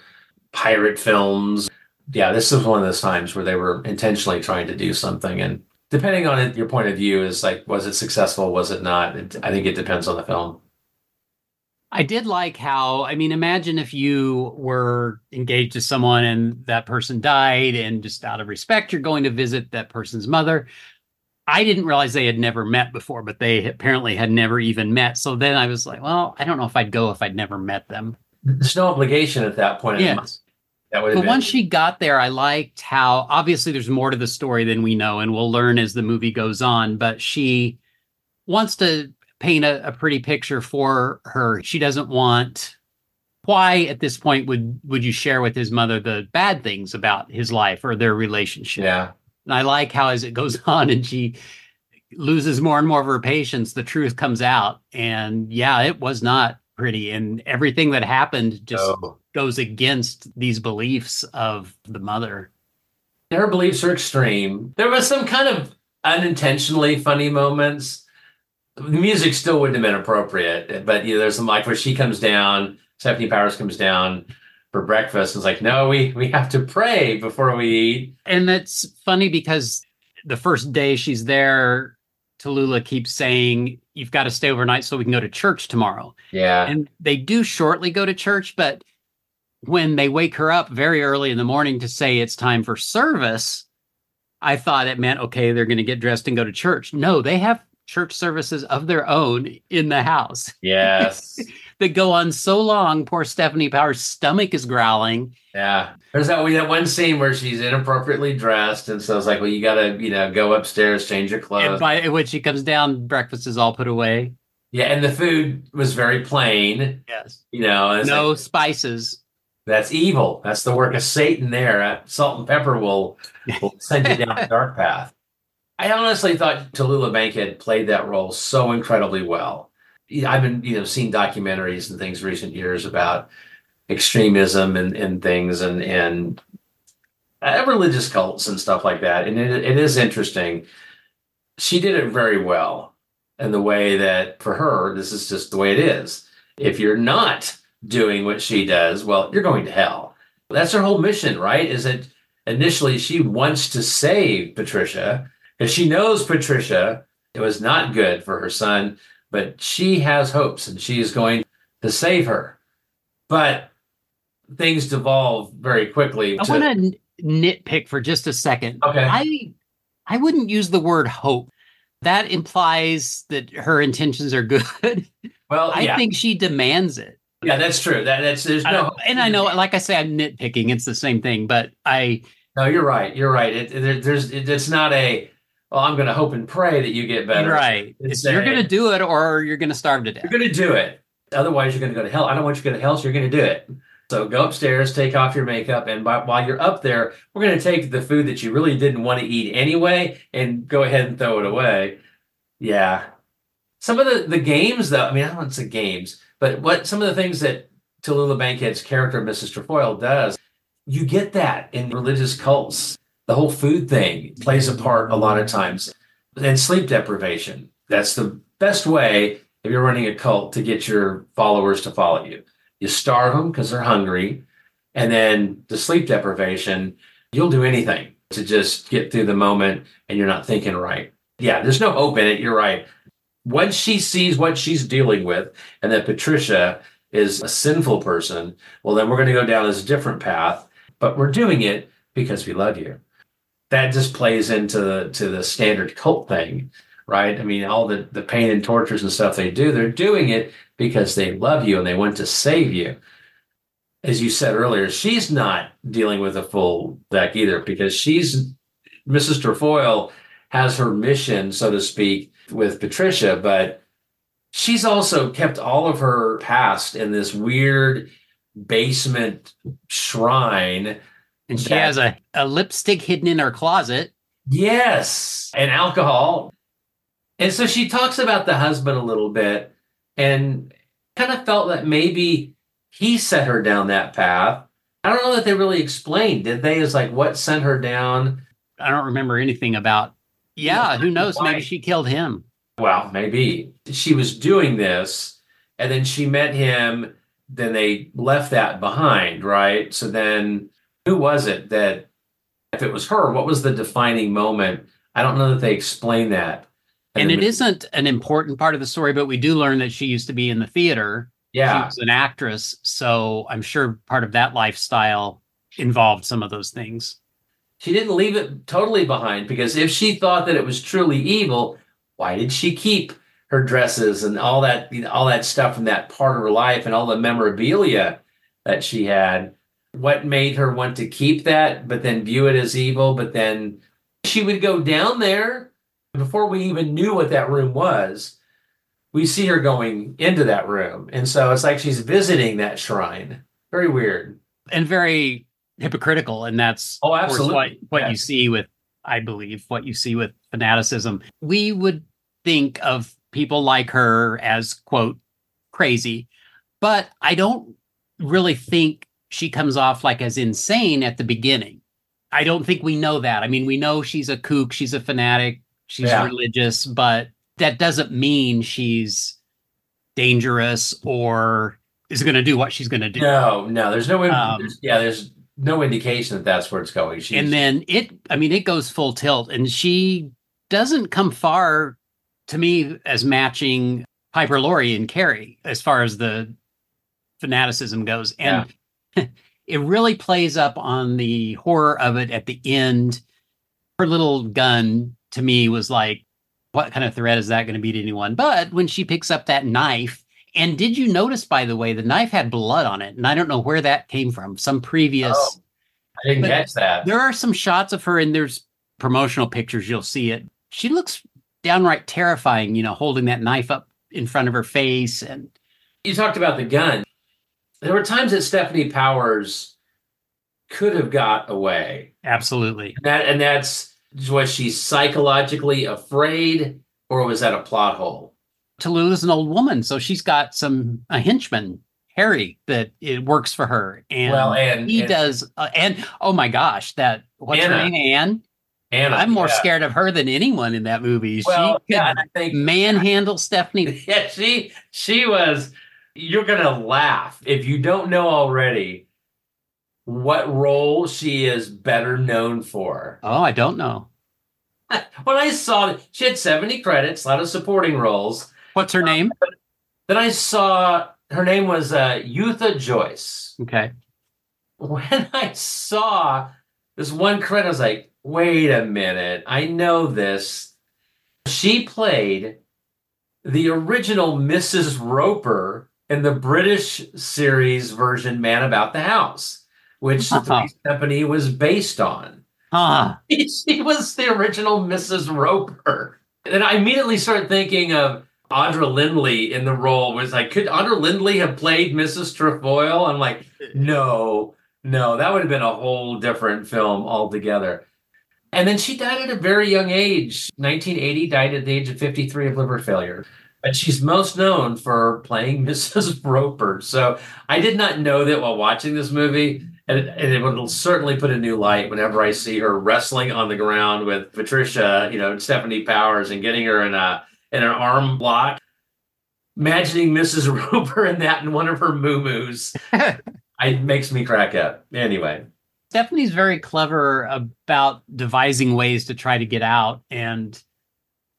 Speaker 2: pirate films. Yeah, this is one of those times where they were intentionally trying to do something. And depending on it, your point of view is like, was it successful? Was it not? It, I think it depends on the film.
Speaker 1: I did like how, I mean, imagine if you were engaged to someone and that person died, and just out of respect, you're going to visit that person's mother. I didn't realize they had never met before, but they apparently had never even met. So then I was like, well, I don't know if I'd go if I'd never met them.
Speaker 2: There's no obligation at that point.
Speaker 1: Yes.
Speaker 2: That would
Speaker 1: But
Speaker 2: been,
Speaker 1: once she got there, I liked how obviously there's more to the story than we know, and we'll learn as the movie goes on. But she wants to paint a, a pretty picture for her. She doesn't want. Why at this point would would you share with his mother the bad things about his life or their relationship?
Speaker 2: Yeah.
Speaker 1: And I like how as it goes on and she loses more and more of her patience, the truth comes out. And yeah, it was not pretty. And everything that happened just
Speaker 2: No.
Speaker 1: goes against these beliefs of the mother.
Speaker 2: her beliefs are extreme. There was some kind of unintentionally funny moments. The music still wouldn't have been appropriate, but you know, there's some like where she comes down, Stefanie Powers comes down for breakfast and it's like, no, we we have to pray before we eat.
Speaker 1: And that's funny because the first day she's there, Tallulah keeps saying, You've got to stay overnight so we can go to church tomorrow.
Speaker 2: Yeah.
Speaker 1: And they do shortly go to church, but when they wake her up very early in the morning to say it's time for service, I thought it meant, okay, they're going to get dressed and go to church. No, they have church services of their own in the house
Speaker 2: Yes.
Speaker 1: that go on so long. Poor Stefanie Powers' stomach is growling.
Speaker 2: yeah. There's that, that one scene where she's inappropriately dressed. And so it's like, well, you got to, you know, go upstairs, change your clothes.
Speaker 1: And by when she comes down, breakfast is all put away.
Speaker 2: yeah. And the food was very plain,
Speaker 1: Yes.
Speaker 2: you know,
Speaker 1: No
Speaker 2: like,
Speaker 1: spices.
Speaker 2: That's evil. That's the work of Satan there. Uh, Salt and pepper will, will send you down a dark path. I honestly thought Tallulah Bankhead played that role so incredibly well. I've been, you know, seen documentaries and things recent years about extremism and, and things and and uh, religious cults and stuff like that. And it, it is interesting. She did it very well in the way that for her, this is just the way it is. If you're not doing what she does, well, you're going to hell. That's her whole mission, right? Is that initially she wants to save Patricia because she knows Patricia it was not good for her son, but she has hopes and she is going to save her. But things devolve very quickly.
Speaker 1: I
Speaker 2: to-
Speaker 1: want to nitpick for just a second.
Speaker 2: Okay.
Speaker 1: I I wouldn't use the word hope. That implies that her intentions are good.
Speaker 2: well,
Speaker 1: I
Speaker 2: yeah.
Speaker 1: think she demands it.
Speaker 2: yeah, that's true. That that's there's no
Speaker 1: don't- and I know, like I say, I'm nitpicking. It's the same thing, but I
Speaker 2: No, you're right. You're right. It, it- there's it, it's not a well, I'm going to hope and pray that you get better.
Speaker 1: Right. It's, you're going to do it or you're going to starve to death.
Speaker 2: You're going to do it. Otherwise, you're going to go to hell. I don't want you to go to hell, so you're going to do it. So go upstairs, take off your makeup, and by, while you're up there, we're going to take the food that you really didn't want to eat anyway and go ahead and throw it away. Yeah. Some of the, the games, though, I mean, I don't want to say games, but what some of the things that Tallulah Bankhead's character, Mrs. Trefoil, does, you get that in religious cults. The whole food thing plays a part a lot of times. And sleep deprivation. That's the best way if you're running a cult to get your followers to follow you. You starve them because they're hungry. And then the sleep deprivation, you'll do anything to just get through the moment and you're not thinking right. Yeah, there's no hope in it. You're right. Once she sees what she's dealing with and that Patricia is a sinful person, well, then we're going to go down this different path, but we're doing it because we love you. That just plays into the to the standard cult thing, right? I mean, all the, the pain and tortures and stuff they do, they're doing it because they love you and they want to save you. As you said earlier, she's not dealing with a full deck either because she's Mrs. Trefoil has her mission, so to speak, with Patricia, but she's also kept all of her past in this weird basement shrine.
Speaker 1: And she that, has a, a lipstick hidden in her closet.
Speaker 2: Yes. And alcohol. And so she talks about the husband a little bit and kind of felt that maybe he set her down that path. I don't know that they really explained. Did they? Is like what sent her down?
Speaker 1: I don't remember anything about. Yeah, who knows? Maybe she killed him.
Speaker 2: Well, maybe she was doing this, and then she met him. Then they left that behind, right? So then, who was it that? If it was her, what was the defining moment? I don't know that they explain that
Speaker 1: and, it isn't an important part of the story, but we do learn that she used to be in the theater.
Speaker 2: Yeah.
Speaker 1: She was an actress. So I'm sure part of that lifestyle involved some of those things.
Speaker 2: She didn't leave it totally behind because if she thought that it was truly evil, why did she keep her dresses and all that, you know, all that stuff from that part of her life and all the memorabilia that she had? What made her want to keep that, but then view it as evil? But then she would go down there before we even knew what that room was, we see her going into that room. And so it's like she's visiting that shrine. Very weird.
Speaker 1: And very hypocritical. And that's
Speaker 2: oh, absolutely.
Speaker 1: what, what you see with, I believe, what you see with fanaticism. We would think of people like her as, quote, crazy, but I don't really think she comes off like as insane at the beginning. I don't think we know that. I mean, we know she's a kook, she's a fanatic, she's yeah. religious, but that doesn't mean she's dangerous or is going to do what she's going to do.
Speaker 2: No, no, there's no, um, there's, yeah, there's no indication that that's where it's going.
Speaker 1: She's, and then it, I mean, it goes full tilt, and she doesn't come far to me as matching Piper Laurie and Carrie as far as the fanaticism goes, and yeah. it really plays up on the horror of it at the end. Her little gun to me was like, what kind of threat is that going to be to anyone? But when she picks up that knife, and did you notice, by the way, the knife had blood on it, and I don't know where that came from. Some previous. Oh,
Speaker 2: I didn't catch that.
Speaker 1: There are some shots of her, and there's promotional pictures. You'll see it. She looks downright terrifying. You know, holding that knife up in front of her face, and
Speaker 2: you talked about the gun. There were times that Stefanie Powers could have got away.
Speaker 1: Absolutely.
Speaker 2: And that and that's was she psychologically afraid, or was that a plot hole?
Speaker 1: Tallulah's an old woman, so she's got some a henchman, Harry, that it works for her, and well, and he and, does. Uh, and oh my gosh, that what's Anna. her name, Anne.
Speaker 2: Anna,
Speaker 1: I'm more yeah. scared of her than anyone in that movie. Well, she yeah, could think, manhandle Stefanie.
Speaker 2: Yeah, she she was. You're gonna laugh if you don't know already what role she is better known for.
Speaker 1: Oh, I don't know.
Speaker 2: when I saw it, she had 70 credits, a lot of supporting roles.
Speaker 1: What's her name?
Speaker 2: Uh, then I saw her name was uh, Yootha Joyce.
Speaker 1: Okay.
Speaker 2: When I saw this one credit, I was like, wait a minute, I know this. She played the original Mrs. Roper in the British series version Man About the House which the Three's Company was based on.
Speaker 1: Huh.
Speaker 2: she was the original Mrs. Roper. And I immediately started thinking of Audra Lindley in the role. Was like, could Audra Lindley have played Mrs. Trefoil? I'm like, no, no, that would have been a whole different film altogether. And then she died at a very young age. 1980, died at the age of 53 of liver failure. But she's most known for playing Mrs. Roper. So I did not know that while watching this movie. And it, and it will certainly put a new light whenever I see her wrestling on the ground with Patricia, you know, Stefanie Powers, and getting her in a in an arm lock. Imagining Mrs. Roper in that in one of her moo-moos, it makes me crack up. Anyway,
Speaker 1: Stefanie's very clever about devising ways to try to get out. And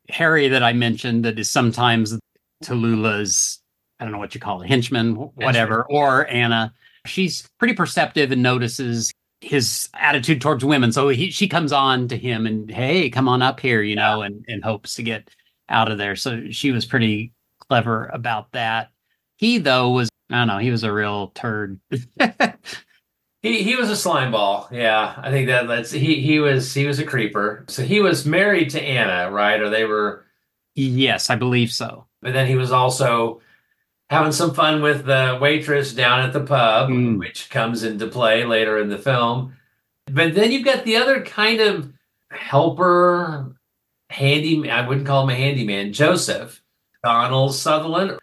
Speaker 1: Harry, that I mentioned, that is sometimes Tallulah's, I don't know what you call it, henchman, whatever, or Anna, she's pretty perceptive and notices his attitude towards women. So he, she comes on to him and, hey, come on up here, you know, and, and hopes to get out of there. So she was pretty clever about that. He, though, was, I don't know, he was a real turd.
Speaker 2: He he was a slime ball. Yeah, I think that that's he he was he was a creeper. So he was married to Anna, right? Or they were
Speaker 1: Yes, I believe so.
Speaker 2: But then he was also having some fun with the waitress down at the pub,
Speaker 1: Mm.
Speaker 2: which comes into play later in the film. But then you've got the other kind of helper, handy. I wouldn't call him a handyman. Joseph Donald Sutherland.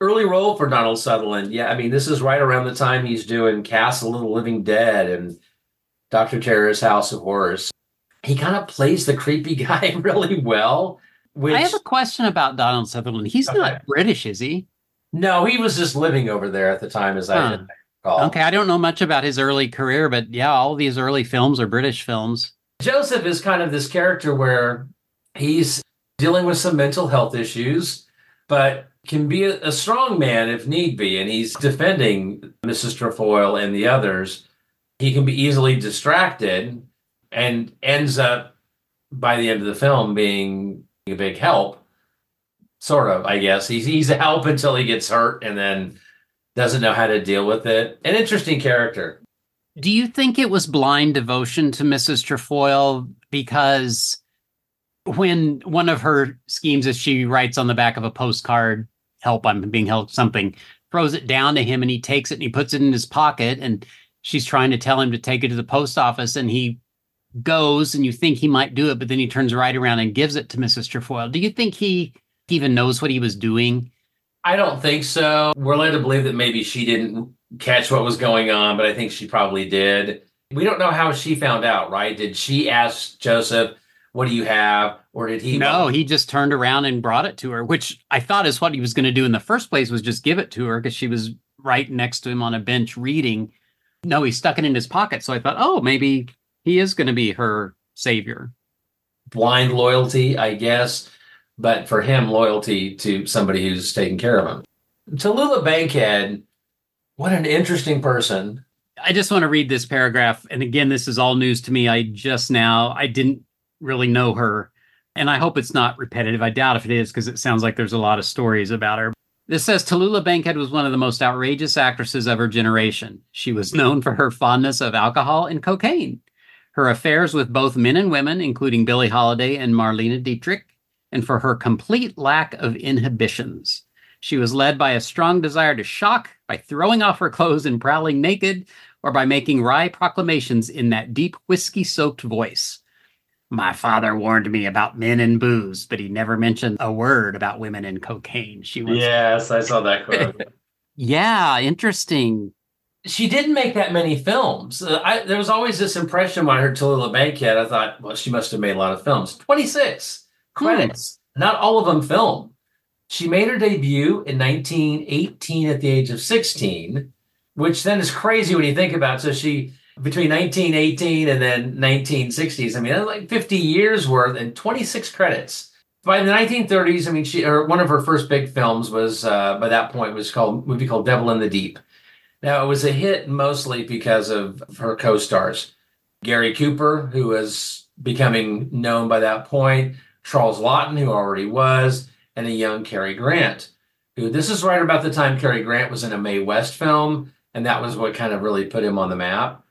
Speaker 2: Early role for Donald Sutherland. Yeah, I mean, this is right around the time he's doing Castle of the Living Dead and Dr. Terror's House of Horrors. He kind of plays the creepy guy really well. Which
Speaker 1: I have a question about Donald Sutherland. He's
Speaker 2: Okay.
Speaker 1: not British, is he?
Speaker 2: no, he was just living over there at the time, as I recall.
Speaker 1: Okay, I don't know much about his early career, but yeah, all these early films are British films.
Speaker 2: Joseph is kind of this character where he's dealing with some mental health issues, but can be a, a strong man if need be. And he's defending Mrs. Trefoil and the others. He can be easily distracted and ends up by the end of the film being a big help. Sort of, I guess. He's, he's a help until he gets hurt and then doesn't know how to deal with it. An interesting character.
Speaker 1: Do you think it was blind devotion to Mrs. Trefoil because when one of her schemes is she writes on the back of a postcard, help, I'm being held something, throws it down to him and he takes it and he puts it in his pocket and she's trying to tell him to take it to the post office and he goes and you think he might do it, but then he turns right around and gives it to Mrs. Trefoil. Do you think he even knows what he was doing?
Speaker 2: I don't think so. We're led to believe that maybe she didn't catch what was going on, but I think she probably did. We don't know how she found out, right? Did she ask Joseph, "What do you have?" Or did he?
Speaker 1: No, he just turned around and brought it to her, which I thought is what he was going to do in the first place was just give it to her because she was right next to him on a bench reading. No, he stuck it in his pocket. So I thought, oh, maybe he is going to be her savior.
Speaker 2: blind loyalty, I guess, but for him, loyalty to somebody who's taking care of him. Tallulah Bankhead, what an interesting person.
Speaker 1: I just want to read this paragraph. And again, this is all news to me. I just now, I didn't really know her. And I hope it's not repetitive. I doubt if it is because it sounds like there's a lot of stories about her. This says Tallulah Bankhead was one of the most outrageous actresses of her generation. She was known for her fondness of alcohol and cocaine, her affairs with both men and women, including Billie Holiday and Marlene Dietrich, and for her complete lack of inhibitions. She was led by a strong desire to shock by throwing off her clothes and prowling naked, or by making wry proclamations in that deep whiskey soaked voice. My father warned me about men and booze, but he never mentioned a word about women and cocaine. She was
Speaker 2: Yes, I saw that quote.
Speaker 1: Yeah, interesting.
Speaker 2: she didn't make that many films. Uh, I, there was always this impression when I heard Tallulah Bankhead, I thought, well, she must have made a lot of films. 26 credits, not all of them film. She made her debut in 1918 at the age of 16, which then is crazy when you think about it. So she, between 1918 and then 1960s, I mean, that's like 50 years worth and 26 credits. By the 1930s, I mean, she, or one of her first big films was, uh, by that point, was called, movie called Devil in the Deep. Now, it was a hit mostly because of her co stars Gary Cooper, who was becoming known by that point, Charles Laughton, who already was, and a young Cary Grant, who this is right about the time Cary Grant was in a Mae West film, and that was what kind of really put him on the map.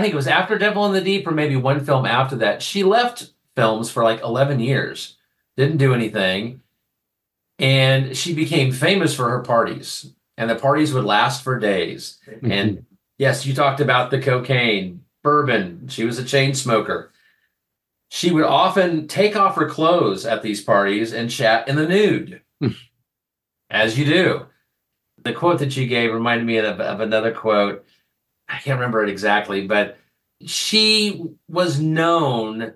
Speaker 2: I think it was after Devil in the Deep or maybe one film after that. She left films for like 11 years, didn't do anything. And she became famous for her parties. And the parties would last for days. Mm-hmm. And yes, you talked about the cocaine, bourbon. She was a chain smoker. She would often take off her clothes at these parties and chat in the nude, mm. as you do. The quote that you gave reminded me of, of another quote. I can't remember it exactly, but she was known.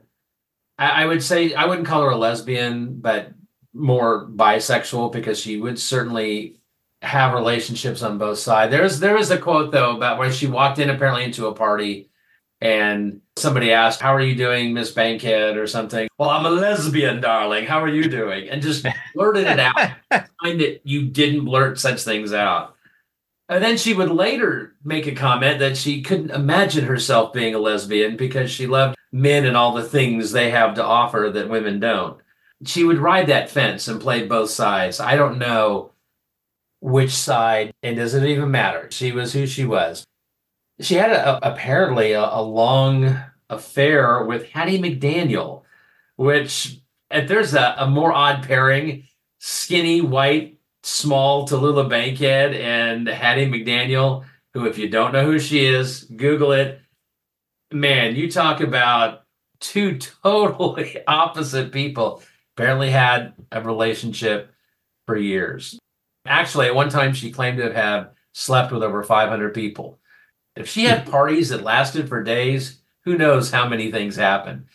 Speaker 2: I, I would say I wouldn't call her a lesbian, but more bisexual because she would certainly have relationships on both sides. There's there is a quote though about where she walked in apparently into a party and somebody asked, How are you doing, Miss Bankhead, or something? Well, I'm a lesbian, darling. How are you doing? And just blurted it out. Find that you didn't blurt such things out. And then she would later make a comment that she couldn't imagine herself being a lesbian because she loved men and all the things they have to offer that women don't. She would ride that fence and play both sides. I don't know which side, and does it even matter? She was who she was. She had a, apparently a, a long affair with Hattie McDaniel, which if there's a, a more odd pairing, skinny, white, small Tallulah Bankhead and Hattie McDaniel, who, if you don't know who she is, Google it. Man, you talk about two totally opposite people. Apparently had a relationship for years. Actually, at one time, she claimed to have slept with over 500 people. If she had parties that lasted for days, who knows how many things happened.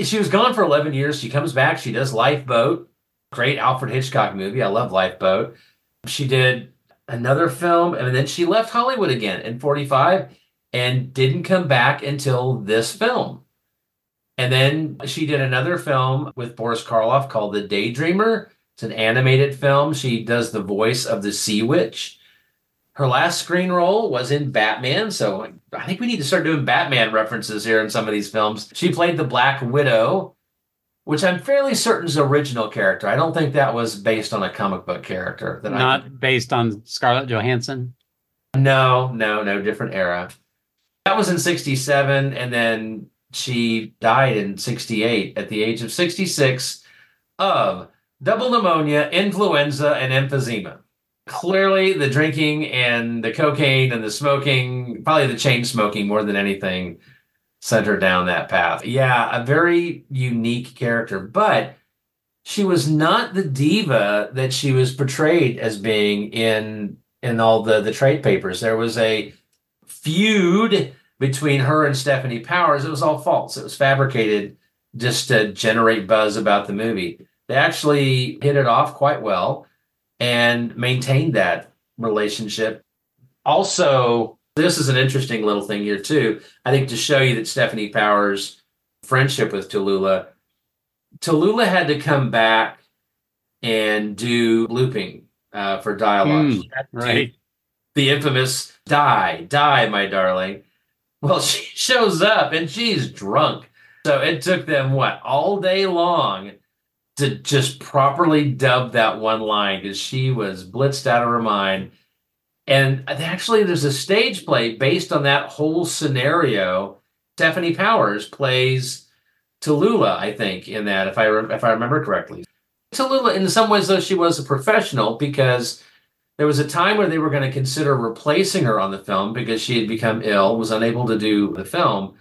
Speaker 2: She was gone for 11 years. She comes back. She does Lifeboat, great Alfred Hitchcock movie. I love Lifeboat. She did another film, and then she left Hollywood again in 45 and didn't come back until this film. And then she did another film with Boris Karloff called The Daydreamer. It's an animated film. She does the voice of the Sea Witch. Her last screen role was in Batman, so I think we need to start doing Batman references here in some of these films. She played the Black Widow, which I'm fairly certain is original character. I don't think that was based on a comic book character. That
Speaker 1: Not
Speaker 2: I
Speaker 1: based on Scarlett Johansson.
Speaker 2: no, no, no, different era. That was in 67, and then she died in 68 at the age of 66 of double pneumonia, influenza, and emphysema. Clearly, the drinking and the cocaine and the smoking, probably the chain smoking more than anything, sent her down that path. Yeah, a very unique character, but she was not the diva that she was portrayed as being in in all the the trade papers. There was a feud between her and Stefanie Powers. It was all false. It was fabricated just to generate buzz about the movie. They actually hit it off quite well and maintained that relationship. Also, this is an interesting little thing here too. I think to show you that Stefanie Powers' friendship with Tallulah, Tallulah had to come back and do looping uh, for dialogue. She had to do
Speaker 1: right.
Speaker 2: The infamous "Die, die, my darling." Well, she shows up and she's drunk. So it took them what all day long to just properly dub that one line because she was blitzed out of her mind. And actually, there's a stage play based on that whole scenario. Stefanie Powers plays Tallulah, I think, in that, if I re- if I remember correctly. Tallulah, in some ways, though, she was a professional because there was a time where they were going to consider replacing her on the film because she had become ill, was unable to do the film.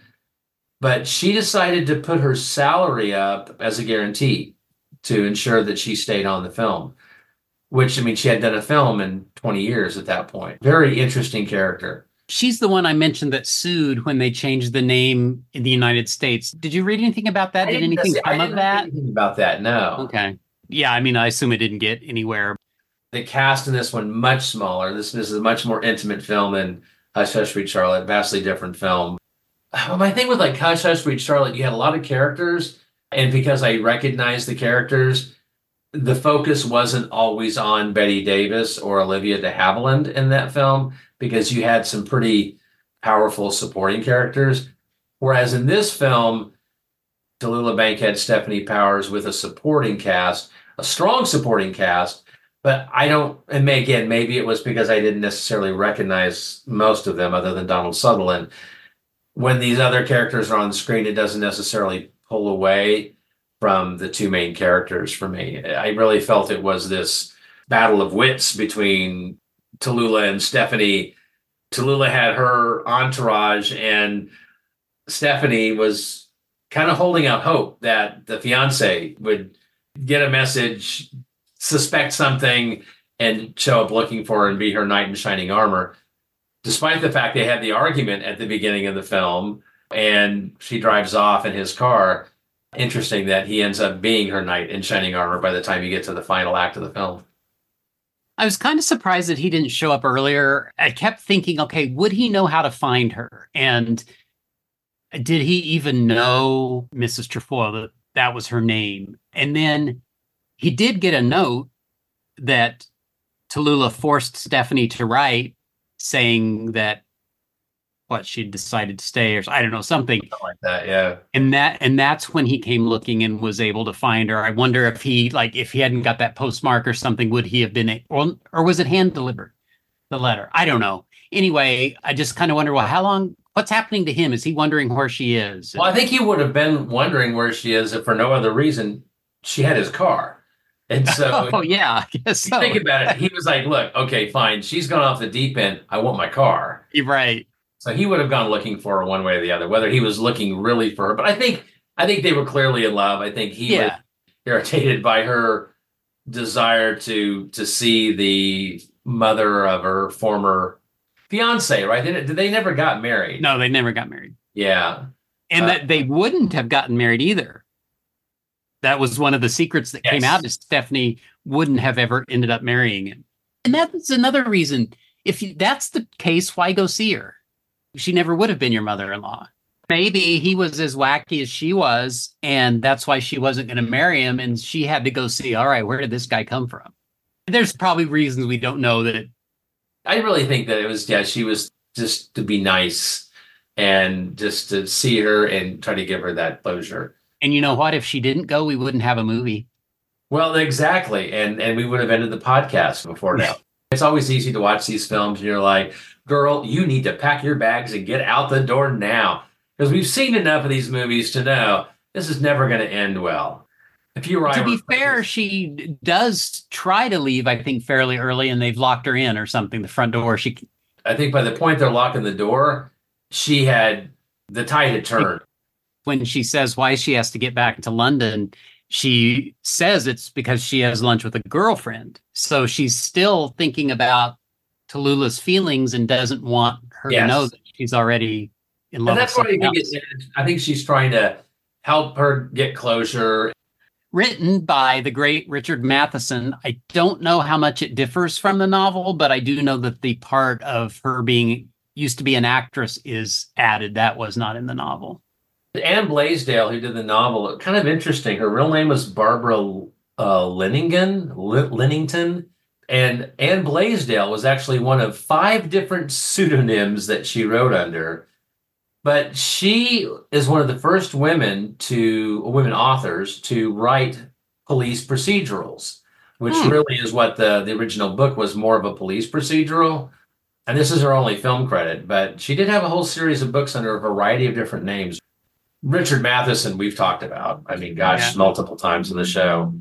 Speaker 2: But she decided to put her salary up as a guarantee to ensure that she stayed on the film. Which I mean, she had done a film in 20 years at that point. Very interesting character.
Speaker 1: She's the one I mentioned that sued when they changed the name in the United States. Did you read anything about that? Did anything
Speaker 2: I
Speaker 1: come of that?
Speaker 2: anything about that? No.
Speaker 1: Okay. Yeah, I mean, I assume it didn't get anywhere.
Speaker 2: The cast in this one much smaller. This, this is a much more intimate film than Hush Hush Sweet Charlotte. Vastly different film. My thing with like Hush Hush Sweet Charlotte, you had a lot of characters, and because I recognized the characters, the focus wasn't always on Bette Davis or Olivia de Havilland in that film because you had some pretty powerful supporting characters. Whereas in this film, Tallulah Bankhead, Stefanie Powers with a supporting cast, a strong supporting cast, but I don't, and again, maybe it was because I didn't necessarily recognize most of them other than Donald Sutherland. when these other characters are on screen, it doesn't necessarily pull away from the two main characters for me. I really felt it was this battle of wits between Tallulah and Stefanie. Tallulah had her entourage, and Stefanie was kind of holding out hope that the fiance would get a message, suspect something, and show up looking for her and be her knight in shining armor. Despite the fact they had the argument at the beginning of the film, and she drives off in his car. Interesting that he ends up being her knight in shining armor by the time you get to the final act of the film.
Speaker 1: I was kind of surprised that he didn't show up earlier. I kept thinking, okay, would he know how to find her? And did he even know Mrs. Trefoil that that was her name? And then he did get a note that Tallulah forced Stefanie to write saying that what she'd decided to stay or I don't know something
Speaker 2: Something like that, yeah.
Speaker 1: and that and that's when he came looking and was able to find her. I wonder if he like if he hadn't got that postmark or something, would he have been or or was it hand delivered? The letter. I don't know. Anyway, I just kind of wonder well, how long what's happening to him? Is he wondering where she is?
Speaker 2: Well, I think he would have been wondering where she is if for no other reason she had his car. And so
Speaker 1: oh yeah, I guess so.
Speaker 2: think about it, he was like, look, okay, fine. She's gone off the deep end. I want my car.
Speaker 1: You're right.
Speaker 2: So he would have gone looking for her one way or the other, whether he was looking really for her. But I think I think they were clearly in love. I think he
Speaker 1: Yeah.
Speaker 2: was irritated by her desire to to see the mother of her former fiance, right? They, did they never got married?
Speaker 1: No, they never got married.
Speaker 2: Yeah.
Speaker 1: And
Speaker 2: Uh,
Speaker 1: that they wouldn't have gotten married either. That was one of the secrets that came out is Stefanie wouldn't have ever ended up marrying him. And that's another reason. If you, that's the case, why go see her? She never would have been your mother-in-law. Maybe he was as wacky as she was, and that's why she wasn't going to marry him. And she had to go see, all right, where did this guy come from? There's probably reasons we don't know that.
Speaker 2: I really think that it was yeah, she was just to be nice and just to see her and try to give her that closure.
Speaker 1: And you know what? If she didn't go, we wouldn't have a movie.
Speaker 2: Well, exactly. And and we would have ended the podcast before now. it's always easy to watch these films and you're like, girl, you need to pack your bags and get out the door now. Because we've seen enough of these movies to know this is never going to end well. If you
Speaker 1: to be fair, she does try to leave, I think, fairly early, and they've locked her in or something. The front door. She
Speaker 2: I think by the point they're locking the door, she had the tide had turned.
Speaker 1: when she says why she has to get back to London, she says it's because she has lunch with a girlfriend. So she's still thinking about Tallulah's feelings and doesn't want her
Speaker 2: Yes.
Speaker 1: to know that she's already in love
Speaker 2: And that's
Speaker 1: with
Speaker 2: why I think it, I think she's trying to help her get closure.
Speaker 1: Written by the great Richard Matheson. I don't know how much it differs from the novel, but I do know that the part of her being used to be an actress is added. That was not in the novel.
Speaker 2: Anne Blaisdell, who did the novel, kind of interesting. Her real name was Barbara uh, Linningen, Li- Linington. And Anne Blaisdell was actually one of five different pseudonyms that she wrote under. But she is one of the first women to, women authors to write police procedurals, which
Speaker 1: Hmm.
Speaker 2: really is what the, the original book was more of a police procedural. And this is her only film credit, but she did have a whole series of books under a variety of different names. Richard Matheson, we've talked about. I mean, gosh,
Speaker 1: Yeah.
Speaker 2: multiple times in the show.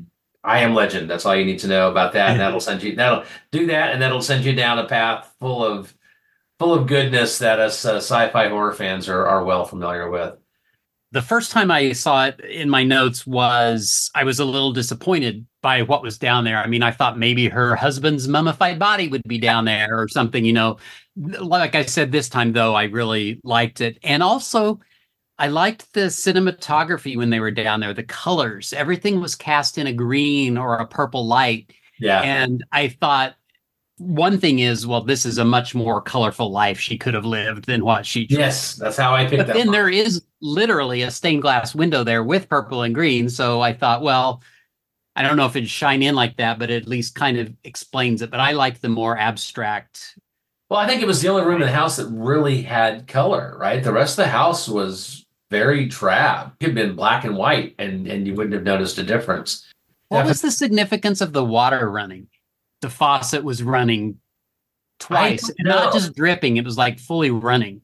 Speaker 2: I am legend. That's all you need to know about that. And that'll send you that'll do that, and that'll send you down a path full of full of goodness that us uh, sci-fi horror fans are are well familiar with.
Speaker 1: the first time I saw it in my notes was I was a little disappointed by what was down there. I mean, I thought maybe her husband's mummified body would be down there or something, you know. Like I said this time though, I really liked it. And also I liked the cinematography when they were down there, the colors. Everything was cast in a green or a purple light.
Speaker 2: Yeah.
Speaker 1: And I thought one thing is, well, this is a much more colorful life she could have lived than what she
Speaker 2: Yes, that's how I picked
Speaker 1: but
Speaker 2: that.
Speaker 1: then
Speaker 2: one.
Speaker 1: there is literally a stained glass window there with purple and green. So I thought, well, I don't know if it'd shine in like that, but it at least kind of explains it. But I like the more abstract.
Speaker 2: Well, I think it was the only room in the house that really had color, right? The rest of the house was very drab. It could have been black and white, and and you wouldn't have noticed a difference.
Speaker 1: What was the significance of the water running? The faucet was running twice, not just dripping, it was like fully running.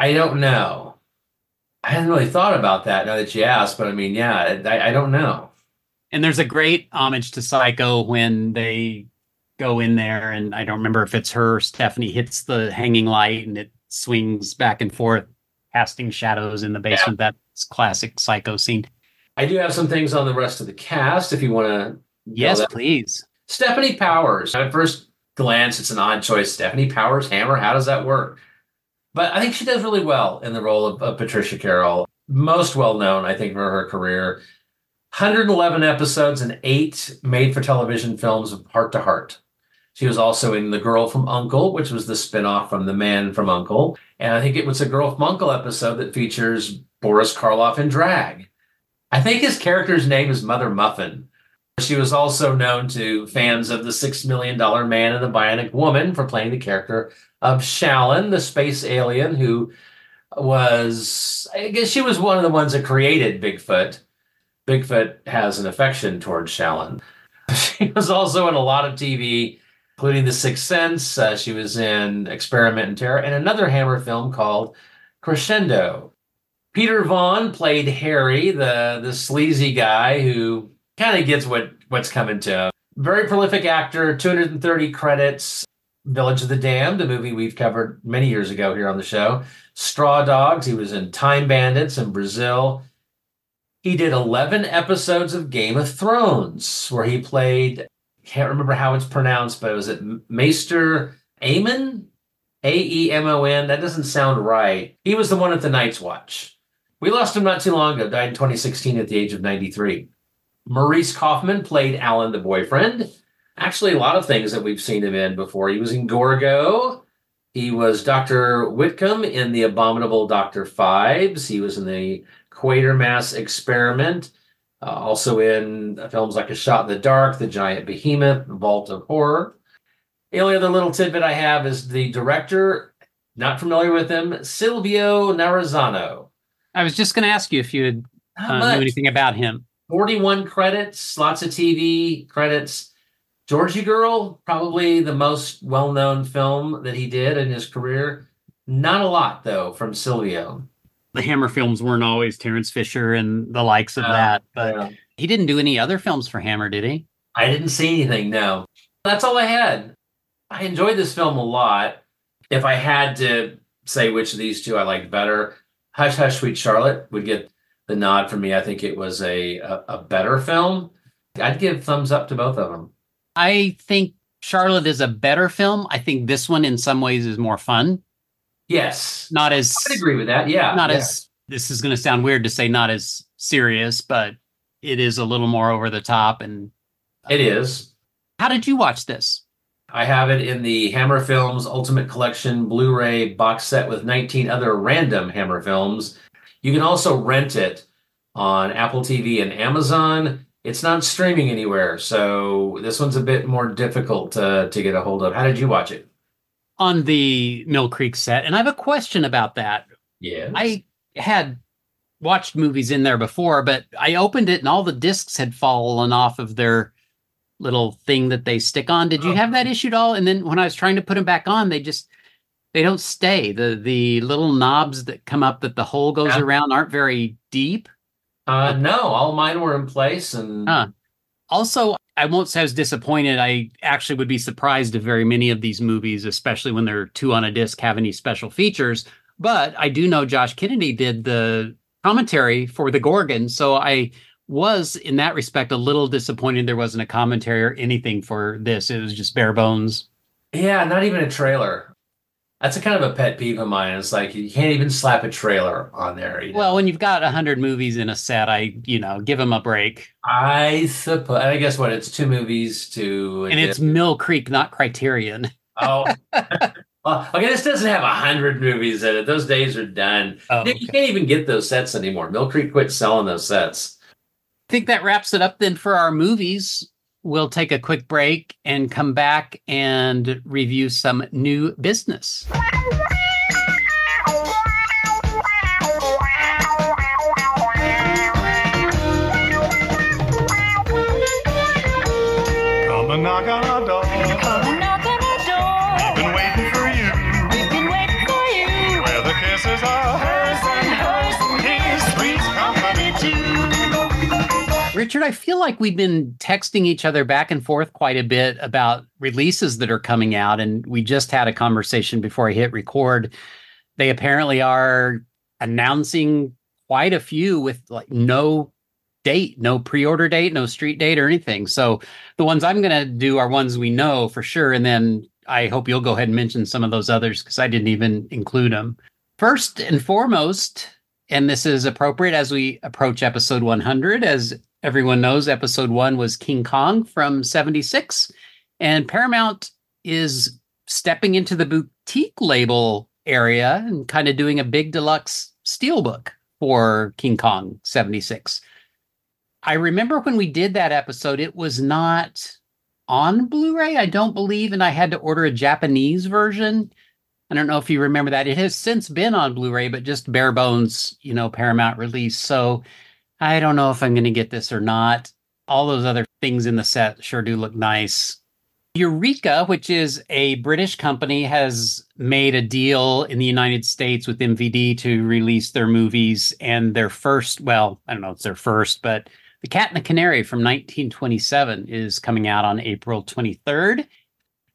Speaker 2: I don't know. I hadn't really thought about that now that you asked, but I mean, yeah, I, I don't know.
Speaker 1: And there's a great homage to Psycho when they go in there, and I don't remember if it's her, Stefanie hits the hanging light and it swings back and forth, casting shadows in the basement. That's classic Psycho scene.
Speaker 2: I do have some things on the rest of the cast if you want to.
Speaker 1: Yes, please.
Speaker 2: Stefanie Powers. At first glance, it's an odd choice. Stefanie Powers, Hammer. How does that work? But I think she does really well in the role of, of Patricia Carroll. Most well known, I think, for her career. 111 episodes and eight made for television films of Hart to Hart. She was also in The Girl from Uncle, which was the spinoff from The Man from Uncle. And I think it was a Girl Uncle episode that features Boris Karloff in drag. I think his character's name is Mother Muffin. She was also known to fans of The Six Million Dollar Man and the Bionic Woman for playing the character of Shalon, the space alien who was, I guess she was one of the ones that created Bigfoot. Bigfoot has an affection towards Shalon. She was also in a lot of TV, including The Sixth Sense. Uh, she was in Experiment in Terror and another Hammer film called Crescendo. Peter Vaughan played Harry, the, the sleazy guy who kind of gets what, what's coming to him. Very prolific actor, 230 credits. Village of the Damned, a movie we've covered many years ago here on the show. Straw Dogs, he was in Time Bandits in Brazil. He did 11 episodes of Game of Thrones, where he played, can't remember how it's pronounced, but was it Maester Aemon? A E M O N. That doesn't sound right. He was the one at the Night's Watch. We lost him not too long ago, died in 2016 at the age of 93. Maurice Kaufmann played Alan the boyfriend. Actually, a lot of things that we've seen him in before. He was in Gorgo. He was Dr. Whitcomb in The Abominable Dr. Phibes. He was in the Quatermass Experiment. Uh, also in films like A Shot in the Dark, The Giant Behemoth, Vault of Horror. The only other little tidbit I have is the director, not familiar with him, Silvio Narizzano.
Speaker 1: I was just going to ask you if you had uh, knew anything about him.
Speaker 2: 41 credits, lots of TV credits. Georgy Girl, probably the most well known film that he did in his career. Not a lot, though, from Silvio.
Speaker 1: The Hammer films weren't always Terence Fisher and the likes of
Speaker 2: Uh,
Speaker 1: that, but
Speaker 2: yeah.
Speaker 1: he didn't do any other films for Hammer, did he?
Speaker 2: I didn't see anything, no. That's all I had. I enjoyed this film a lot. If I had to say which of these two I liked better, Hush Hush Sweet Charlotte would get the nod from me. I think it was a, a, a better film. I'd give thumbs up to both of them.
Speaker 1: I think Charlotte is a better film. I think this one, in some ways, is more fun.
Speaker 2: Yes.
Speaker 1: Not as
Speaker 2: I would agree with that. Yeah.
Speaker 1: not
Speaker 2: yeah.
Speaker 1: as this is going to sound weird to say not as serious, but it is a little more over the top. And uh,
Speaker 2: It is.
Speaker 1: how did you watch this?
Speaker 2: I have it in the Hammer Films Ultimate Collection Blu ray box set with 19 other random Hammer films. You can also rent it on Apple TV and Amazon. It's not streaming anywhere, so this one's a bit more difficult to, to get a hold of. How did you watch it?
Speaker 1: On the Mill Creek set, and I have a question about that.
Speaker 2: Yeah.
Speaker 1: I had watched movies in there before, but I opened it and all the discs had fallen off of their little thing that they stick on. Did you have that issue at all? And then when I was trying to put them back on, they just they don't stay. The the little knobs that come up that the hole goes
Speaker 2: Yeah.
Speaker 1: around aren't very deep.
Speaker 2: Uh, no, all mine were in place, and
Speaker 1: Huh. Also, I won't say I was disappointed. I actually would be surprised if very many of these movies, especially when they're two on a disc, have any special features. But I do know Josh Kennedy did the commentary for the Gorgon, so I was in that respect a little disappointed there wasn't a commentary or anything for this. It was just bare bones.
Speaker 2: yeah, not even a trailer. That's a kind of a pet peeve of mine. It's like you can't even slap a trailer on there. you know?
Speaker 1: Well, when you've got a hundred movies in a set, I you know give them a break.
Speaker 2: I suppose. I guess what it's two movies to
Speaker 1: And it's Mill Creek, not Criterion.
Speaker 2: oh. well, okay, this doesn't have a hundred movies in it. Those days are done.
Speaker 1: Oh,
Speaker 2: You can't even get those sets anymore. Mill Creek quit selling those sets.
Speaker 1: I think that wraps it up then for our movies. We'll take a quick break and come back and review some new business. I feel like we've been texting each other back and forth quite a bit about releases that are coming out. And we just had a conversation before I hit record. They apparently are announcing quite a few with like no date, no pre order date, no street date or anything. So the ones I'm going to do are ones we know for sure. And then I hope you'll go ahead and mention some of those others because I didn't even include them. First and foremost, and this is appropriate as we approach episode 100. As everyone knows, episode one was King Kong from 76. And Paramount is stepping into the boutique label area and kind of doing a big deluxe steelbook for King Kong 76. I remember when we did that episode, it was not on Blu ray, I don't believe, and I had to order a Japanese version. I don't know if you remember that. It has since been on Blu ray, but just bare bones, you know, Paramount release. So I don't know if I'm going to get this or not. All those other things in the set sure do look nice. Eureka, which is a British company, has made a deal in the United States with MVD to release their movies. And their first, well, I don't know if it's their first, but The Cat and the Canary from 1927 is coming out on April 23rd.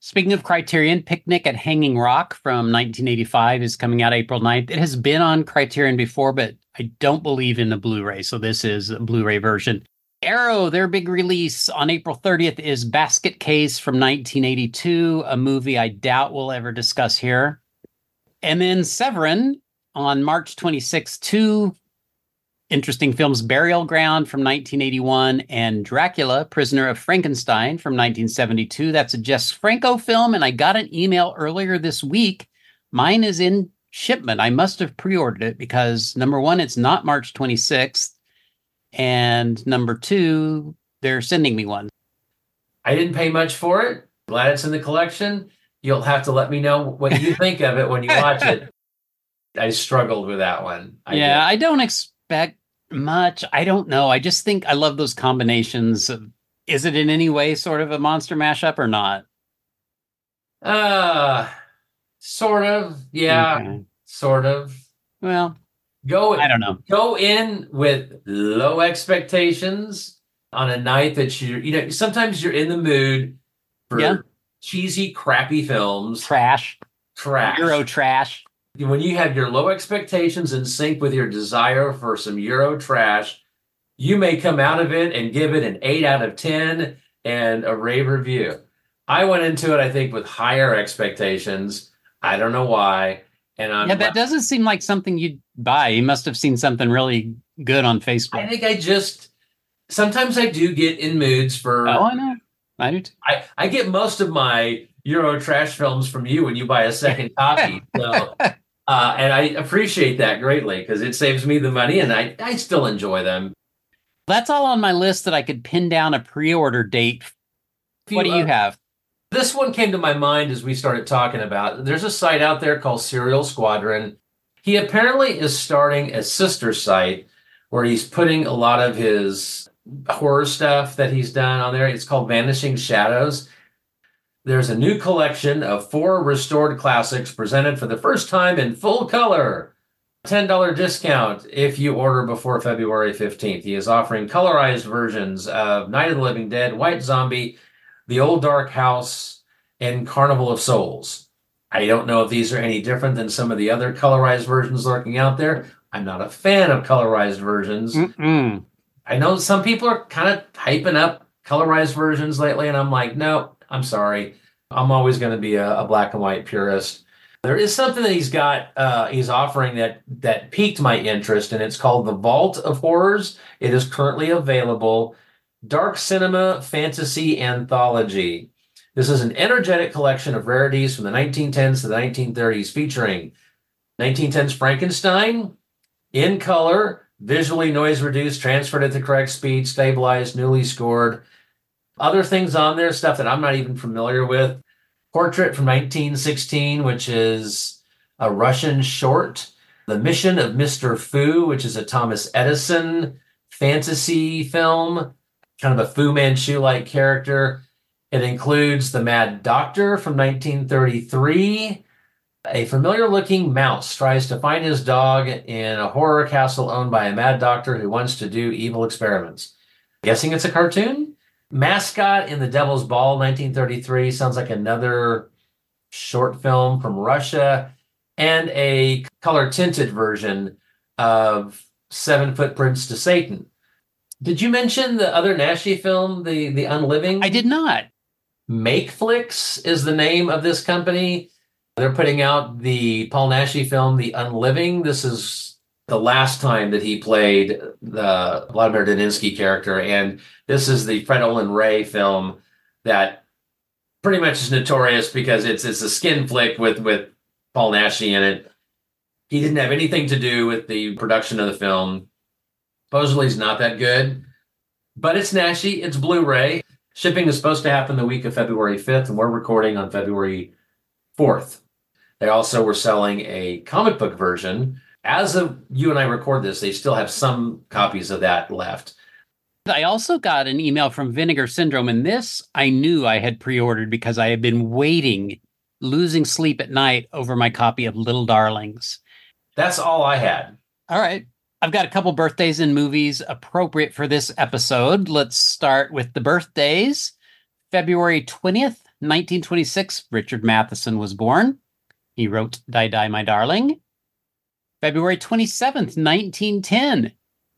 Speaker 1: Speaking of Criterion, Picnic at Hanging Rock from 1985 is coming out April 9th. It has been on Criterion before, but I don't believe in the Blu ray. So this is a Blu ray version. Arrow, their big release on April 30th is Basket Case from 1982, a movie I doubt we'll ever discuss here. And then Severin on March 26th, two interesting films Burial Ground from 1981 and Dracula, Prisoner of Frankenstein from 1972. That's a Jess Franco film, and I got an email earlier this week. Mine is in shipment. I must have pre ordered it because number one, it's not March 26th. And number two, they're sending me one.
Speaker 2: I didn't pay much for it. Glad it's in the collection. You'll have to let me know what you think of it when you watch it. I struggled with that one. I
Speaker 1: yeah,
Speaker 2: did.
Speaker 1: I don't expect much. I don't know. I just think I love those combinations. Of, is it in any way sort of a monster mashup or not?
Speaker 2: Uh sort of. Yeah.
Speaker 1: Okay.
Speaker 2: Sort of.
Speaker 1: Well,
Speaker 2: Go
Speaker 1: I don't know.
Speaker 2: go in with low expectations on a night that you're, you know sometimes you're in the mood for
Speaker 1: Yeah.
Speaker 2: cheesy crappy films
Speaker 1: Trash,
Speaker 2: trash
Speaker 1: Euro trash.
Speaker 2: when you have your low expectations in sync with your desire for some euro trash you may come out of it and give it an 8 out of 10 and a rave review i went into it i think with higher expectations i don't know why and i'm
Speaker 1: yeah, that doesn't seem like something you'd buy. You must have seen something really good on Facebook.
Speaker 2: I think I just sometimes I do get in moods for.
Speaker 1: oh, I know. I do. Too.
Speaker 2: I, I get most of my Euro trash films from you when you buy a second copy. So, uh, and I appreciate that greatly because it saves me the money, and I I still enjoy them.
Speaker 1: That's all on my list that I could pin down a pre-order date. What do you have?
Speaker 2: This one came to my mind as we started talking about. There's a site out there called Serial Squadron. He apparently is starting a sister site where he's putting a lot of his horror stuff that he's done on there. It's called Vanishing Shadows. There's a new collection of four restored classics presented for the first time in full color. $10 discount if you order before February 15th. He is offering colorized versions of Night of the Living Dead, White Zombie, The Old Dark House, and Carnival of Souls. I don't know if these are any different than some of the other colorized versions lurking out there. I'm not a fan of colorized versions.
Speaker 1: Mm-mm.
Speaker 2: I know some people are kind of hyping up colorized versions lately, and I'm like, no, I'm sorry. I'm always going to be a, a black and white purist. There is something that he's got, uh, he's offering that that piqued my interest, and it's called the Vault of Horrors. It is currently available. Dark Cinema Fantasy Anthology. This is an energetic collection of rarities from the 1910s to the 1930s, featuring 1910s Frankenstein in color, visually noise reduced, transferred at the correct speed, stabilized, newly scored. Other things on there, stuff that I'm not even familiar with. Portrait from 1916, which is a Russian short. The Mission of Mr. Fu, which is a Thomas Edison fantasy film, kind of a Fu Manchu like character. It includes The Mad Doctor from 1933. A familiar looking mouse tries to find his dog in a horror castle owned by a mad doctor who wants to do evil experiments. Guessing it's a cartoon. Mascot in the Devil's Ball, 1933, sounds like another short film from Russia, and a color tinted version of Seven Footprints to Satan. Did you mention the other Naschy film, the the Unliving?
Speaker 1: I did not.
Speaker 2: Makeflix is the name of this company. They're putting out the Paul Naschy film, The Unliving. This is the last time that he played the Vladimir Daninsky character, and this is the Fred Olen Ray film that pretty much is notorious because it's it's a skin flick with with Paul Naschy in it. He didn't have anything to do with the production of the film. Supposedly, not that good, but it's Naschy. It's Blu-ray. Shipping is supposed to happen the week of February 5th, and we're recording on February 4th. They also were selling a comic book version. As of you and I record this, they still have some copies of that left.
Speaker 1: I also got an email from Vinegar Syndrome, and this I knew I had pre ordered because I had been waiting, losing sleep at night over my copy of Little Darlings.
Speaker 2: That's all I had.
Speaker 1: All right. I've got a couple birthdays and movies appropriate for this episode. Let's start with the birthdays. February 20th, 1926, Richard Matheson was born. He wrote Die Die My Darling. February 27th, 1910,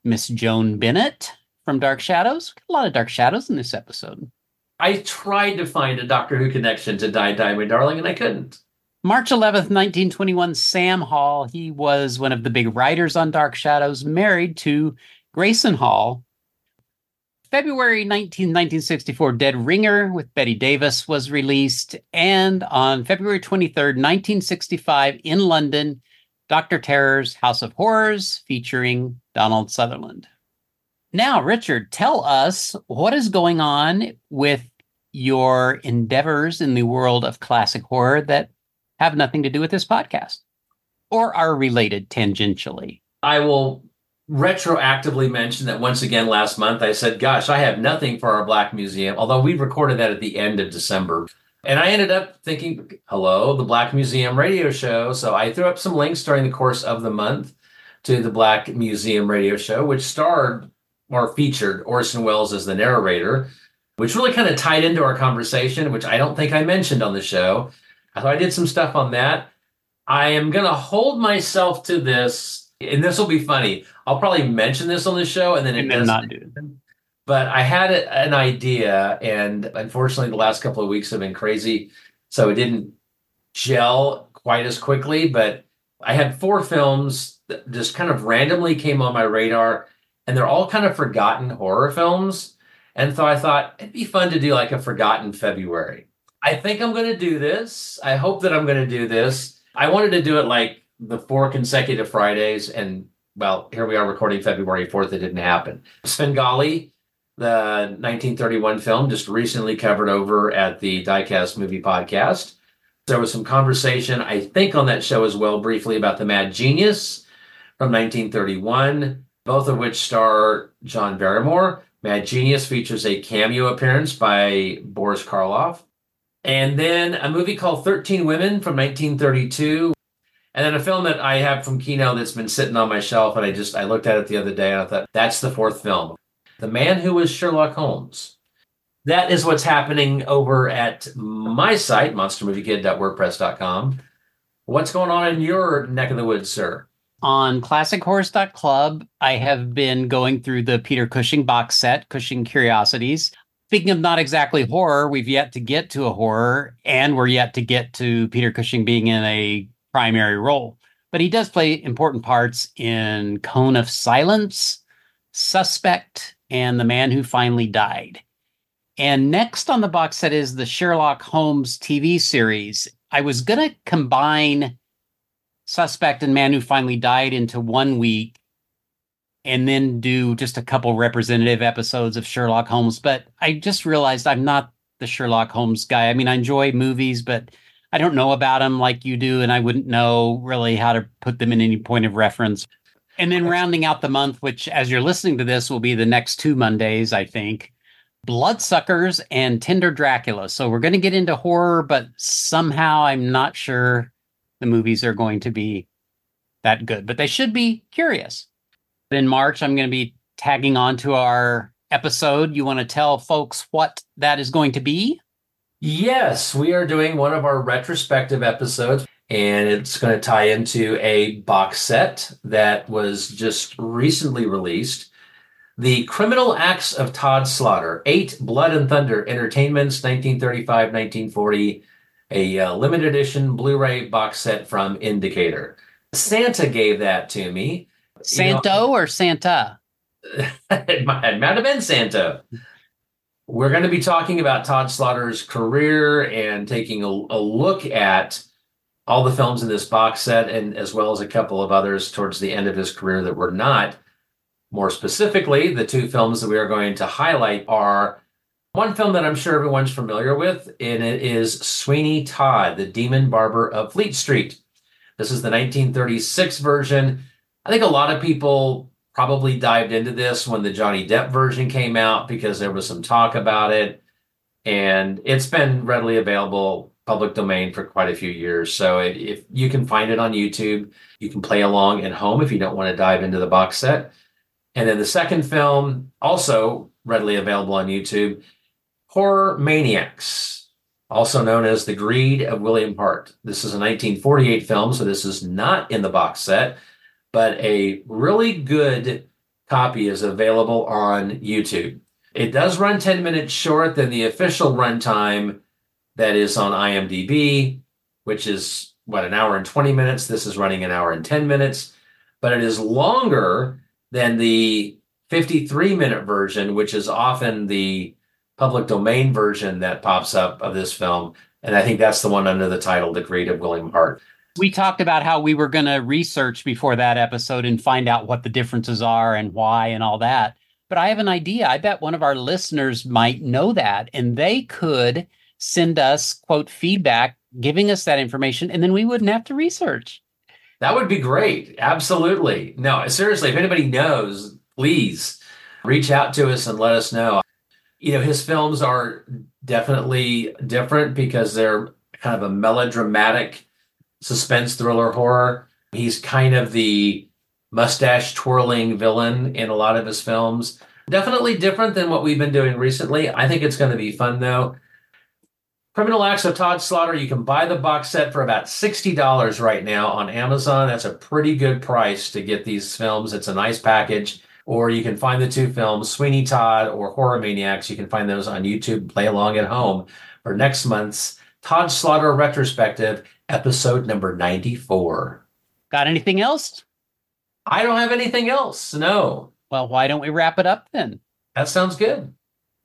Speaker 1: Miss Joan Bennett from Dark Shadows. A lot of Dark Shadows in this episode.
Speaker 2: I tried to find a Doctor Who connection to Die Die My Darling, and I couldn't.
Speaker 1: March 11th, 1921, Sam Hall. He was one of the big writers on Dark Shadows, married to Grayson Hall. February 19, 1964, Dead Ringer with Bette Davis was released. And on February 23rd, 1965, in London, Dr. Terror's House of Horrors featuring Donald Sutherland. Now, Richard, tell us what is going on with your endeavors in the world of classic horror that have nothing to do with this podcast or are related tangentially.
Speaker 2: I will retroactively mention that once again last month I said, Gosh, I have nothing for our Black Museum, although we recorded that at the end of December. And I ended up thinking, Hello, the Black Museum radio show. So I threw up some links during the course of the month to the Black Museum radio show, which starred or featured Orson Welles as the narrator, which really kind of tied into our conversation, which I don't think I mentioned on the show. So I did some stuff on that. I am going to hold myself to this, and this will be funny. I'll probably mention this on the show, and then it does
Speaker 1: not do.
Speaker 2: But I had an idea, and unfortunately, the last couple of weeks have been crazy, so it didn't gel quite as quickly. But I had four films that just kind of randomly came on my radar, and they're all kind of forgotten horror films. And so I thought it'd be fun to do like a forgotten February. I think I'm going to do this. I hope that I'm going to do this. I wanted to do it like the four consecutive Fridays, and well, here we are recording February 4th. It didn't happen. Svengali, the 1931 film, just recently covered over at the Diecast Movie Podcast. There was some conversation, I think, on that show as well, briefly about The Mad Genius from 1931, both of which star John Barrymore. Mad Genius features a cameo appearance by Boris Karloff. And then a movie called 13 Women from 1932. And then a film that I have from Kino that's been sitting on my shelf. And I just, I looked at it the other day and I thought, that's the fourth film. The Man Who Was Sherlock Holmes. That is what's happening over at my site, monstermoviekid.wordpress.com. What's going on in your neck of the woods, sir?
Speaker 1: On classichorrors.club, I have been going through the Peter Cushing box set, Cushing Curiosities. Speaking of not exactly horror, we've yet to get to a horror, and we're yet to get to Peter Cushing being in a primary role. But he does play important parts in Cone of Silence, Suspect, and The Man Who Finally Died. And next on the box set is the Sherlock Holmes TV series. I was going to combine Suspect and Man Who Finally Died into one week and then do just a couple representative episodes of Sherlock Holmes. But I just realized I'm not the Sherlock Holmes guy. I mean, I enjoy movies, but I don't know about them like you do, and I wouldn't know really how to put them in any point of reference. And then rounding out the month, which as you're listening to this will be the next two Mondays, I think. Bloodsuckers and Tender Dracula. So we're going to get into horror, but somehow I'm not sure the movies are going to be that good, but they should be curious in March, I'm going to be tagging on to our episode. You want to tell folks what that is going to be?
Speaker 2: Yes, we are doing one of our retrospective episodes, and it's going to tie into a box set that was just recently released. The Criminal Acts of Tod Slaughter, Eight Blood and Thunder Entertainments, 1935 1940, a uh, limited edition Blu ray box set from Indicator. Santa gave that to me.
Speaker 1: Santo know, or Santa?
Speaker 2: it, might, it might have been Santa. We're going to be talking about Tod Slaughter's career and taking a, a look at all the films in this box set, and as well as a couple of others towards the end of his career that were not. More specifically, the two films that we are going to highlight are one film that I'm sure everyone's familiar with, and it is Sweeney Todd, the Demon Barber of Fleet Street. This is the 1936 version. I think a lot of people probably dived into this when the Johnny Depp version came out because there was some talk about it. And it's been readily available public domain for quite a few years. So if you can find it on YouTube, you can play along at home if you don't want to dive into the box set. And then the second film, also readily available on YouTube, Horror Maniacs, also known as The Greed of William Hart. This is a 1948 film, so this is not in the box set but a really good copy is available on YouTube. It does run 10 minutes short than the official runtime that is on IMDb, which is what, an hour and 20 minutes. This is running an hour and 10 minutes, but it is longer than the 53 minute version, which is often the public domain version that pops up of this film. And I think that's the one under the title The of William Hart.
Speaker 1: We talked about how we were going to research before that episode and find out what the differences are and why and all that. But I have an idea. I bet one of our listeners might know that and they could send us, quote, feedback, giving us that information, and then we wouldn't have to research.
Speaker 2: That would be great. Absolutely. No, seriously, if anybody knows, please reach out to us and let us know. You know, his films are definitely different because they're kind of a melodramatic suspense thriller horror. He's kind of the mustache twirling villain in a lot of his films. Definitely different than what we've been doing recently. I think it's going to be fun though. Criminal Acts of Tod Slaughter, you can buy the box set for about $60 right now on Amazon. That's a pretty good price to get these films. It's a nice package. Or you can find the two films, Sweeney Todd or Horror Maniacs. You can find those on YouTube, play along at home for next month's Tod Slaughter retrospective episode number 94.
Speaker 1: Got anything else?
Speaker 2: I don't have anything else. No.
Speaker 1: Well, why don't we wrap it up then?
Speaker 2: That sounds good.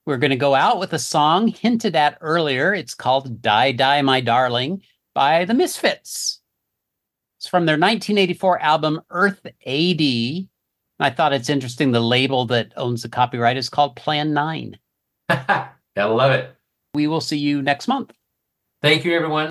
Speaker 1: We're going to go out with a song hinted at earlier. It's called Die, Die, My Darling by the Misfits. It's from their 1984 album Earth AD. I thought it's interesting. The label that owns the copyright is called Plan 9.
Speaker 2: Gotta love it.
Speaker 1: We will see you next month.
Speaker 2: Thank you, everyone.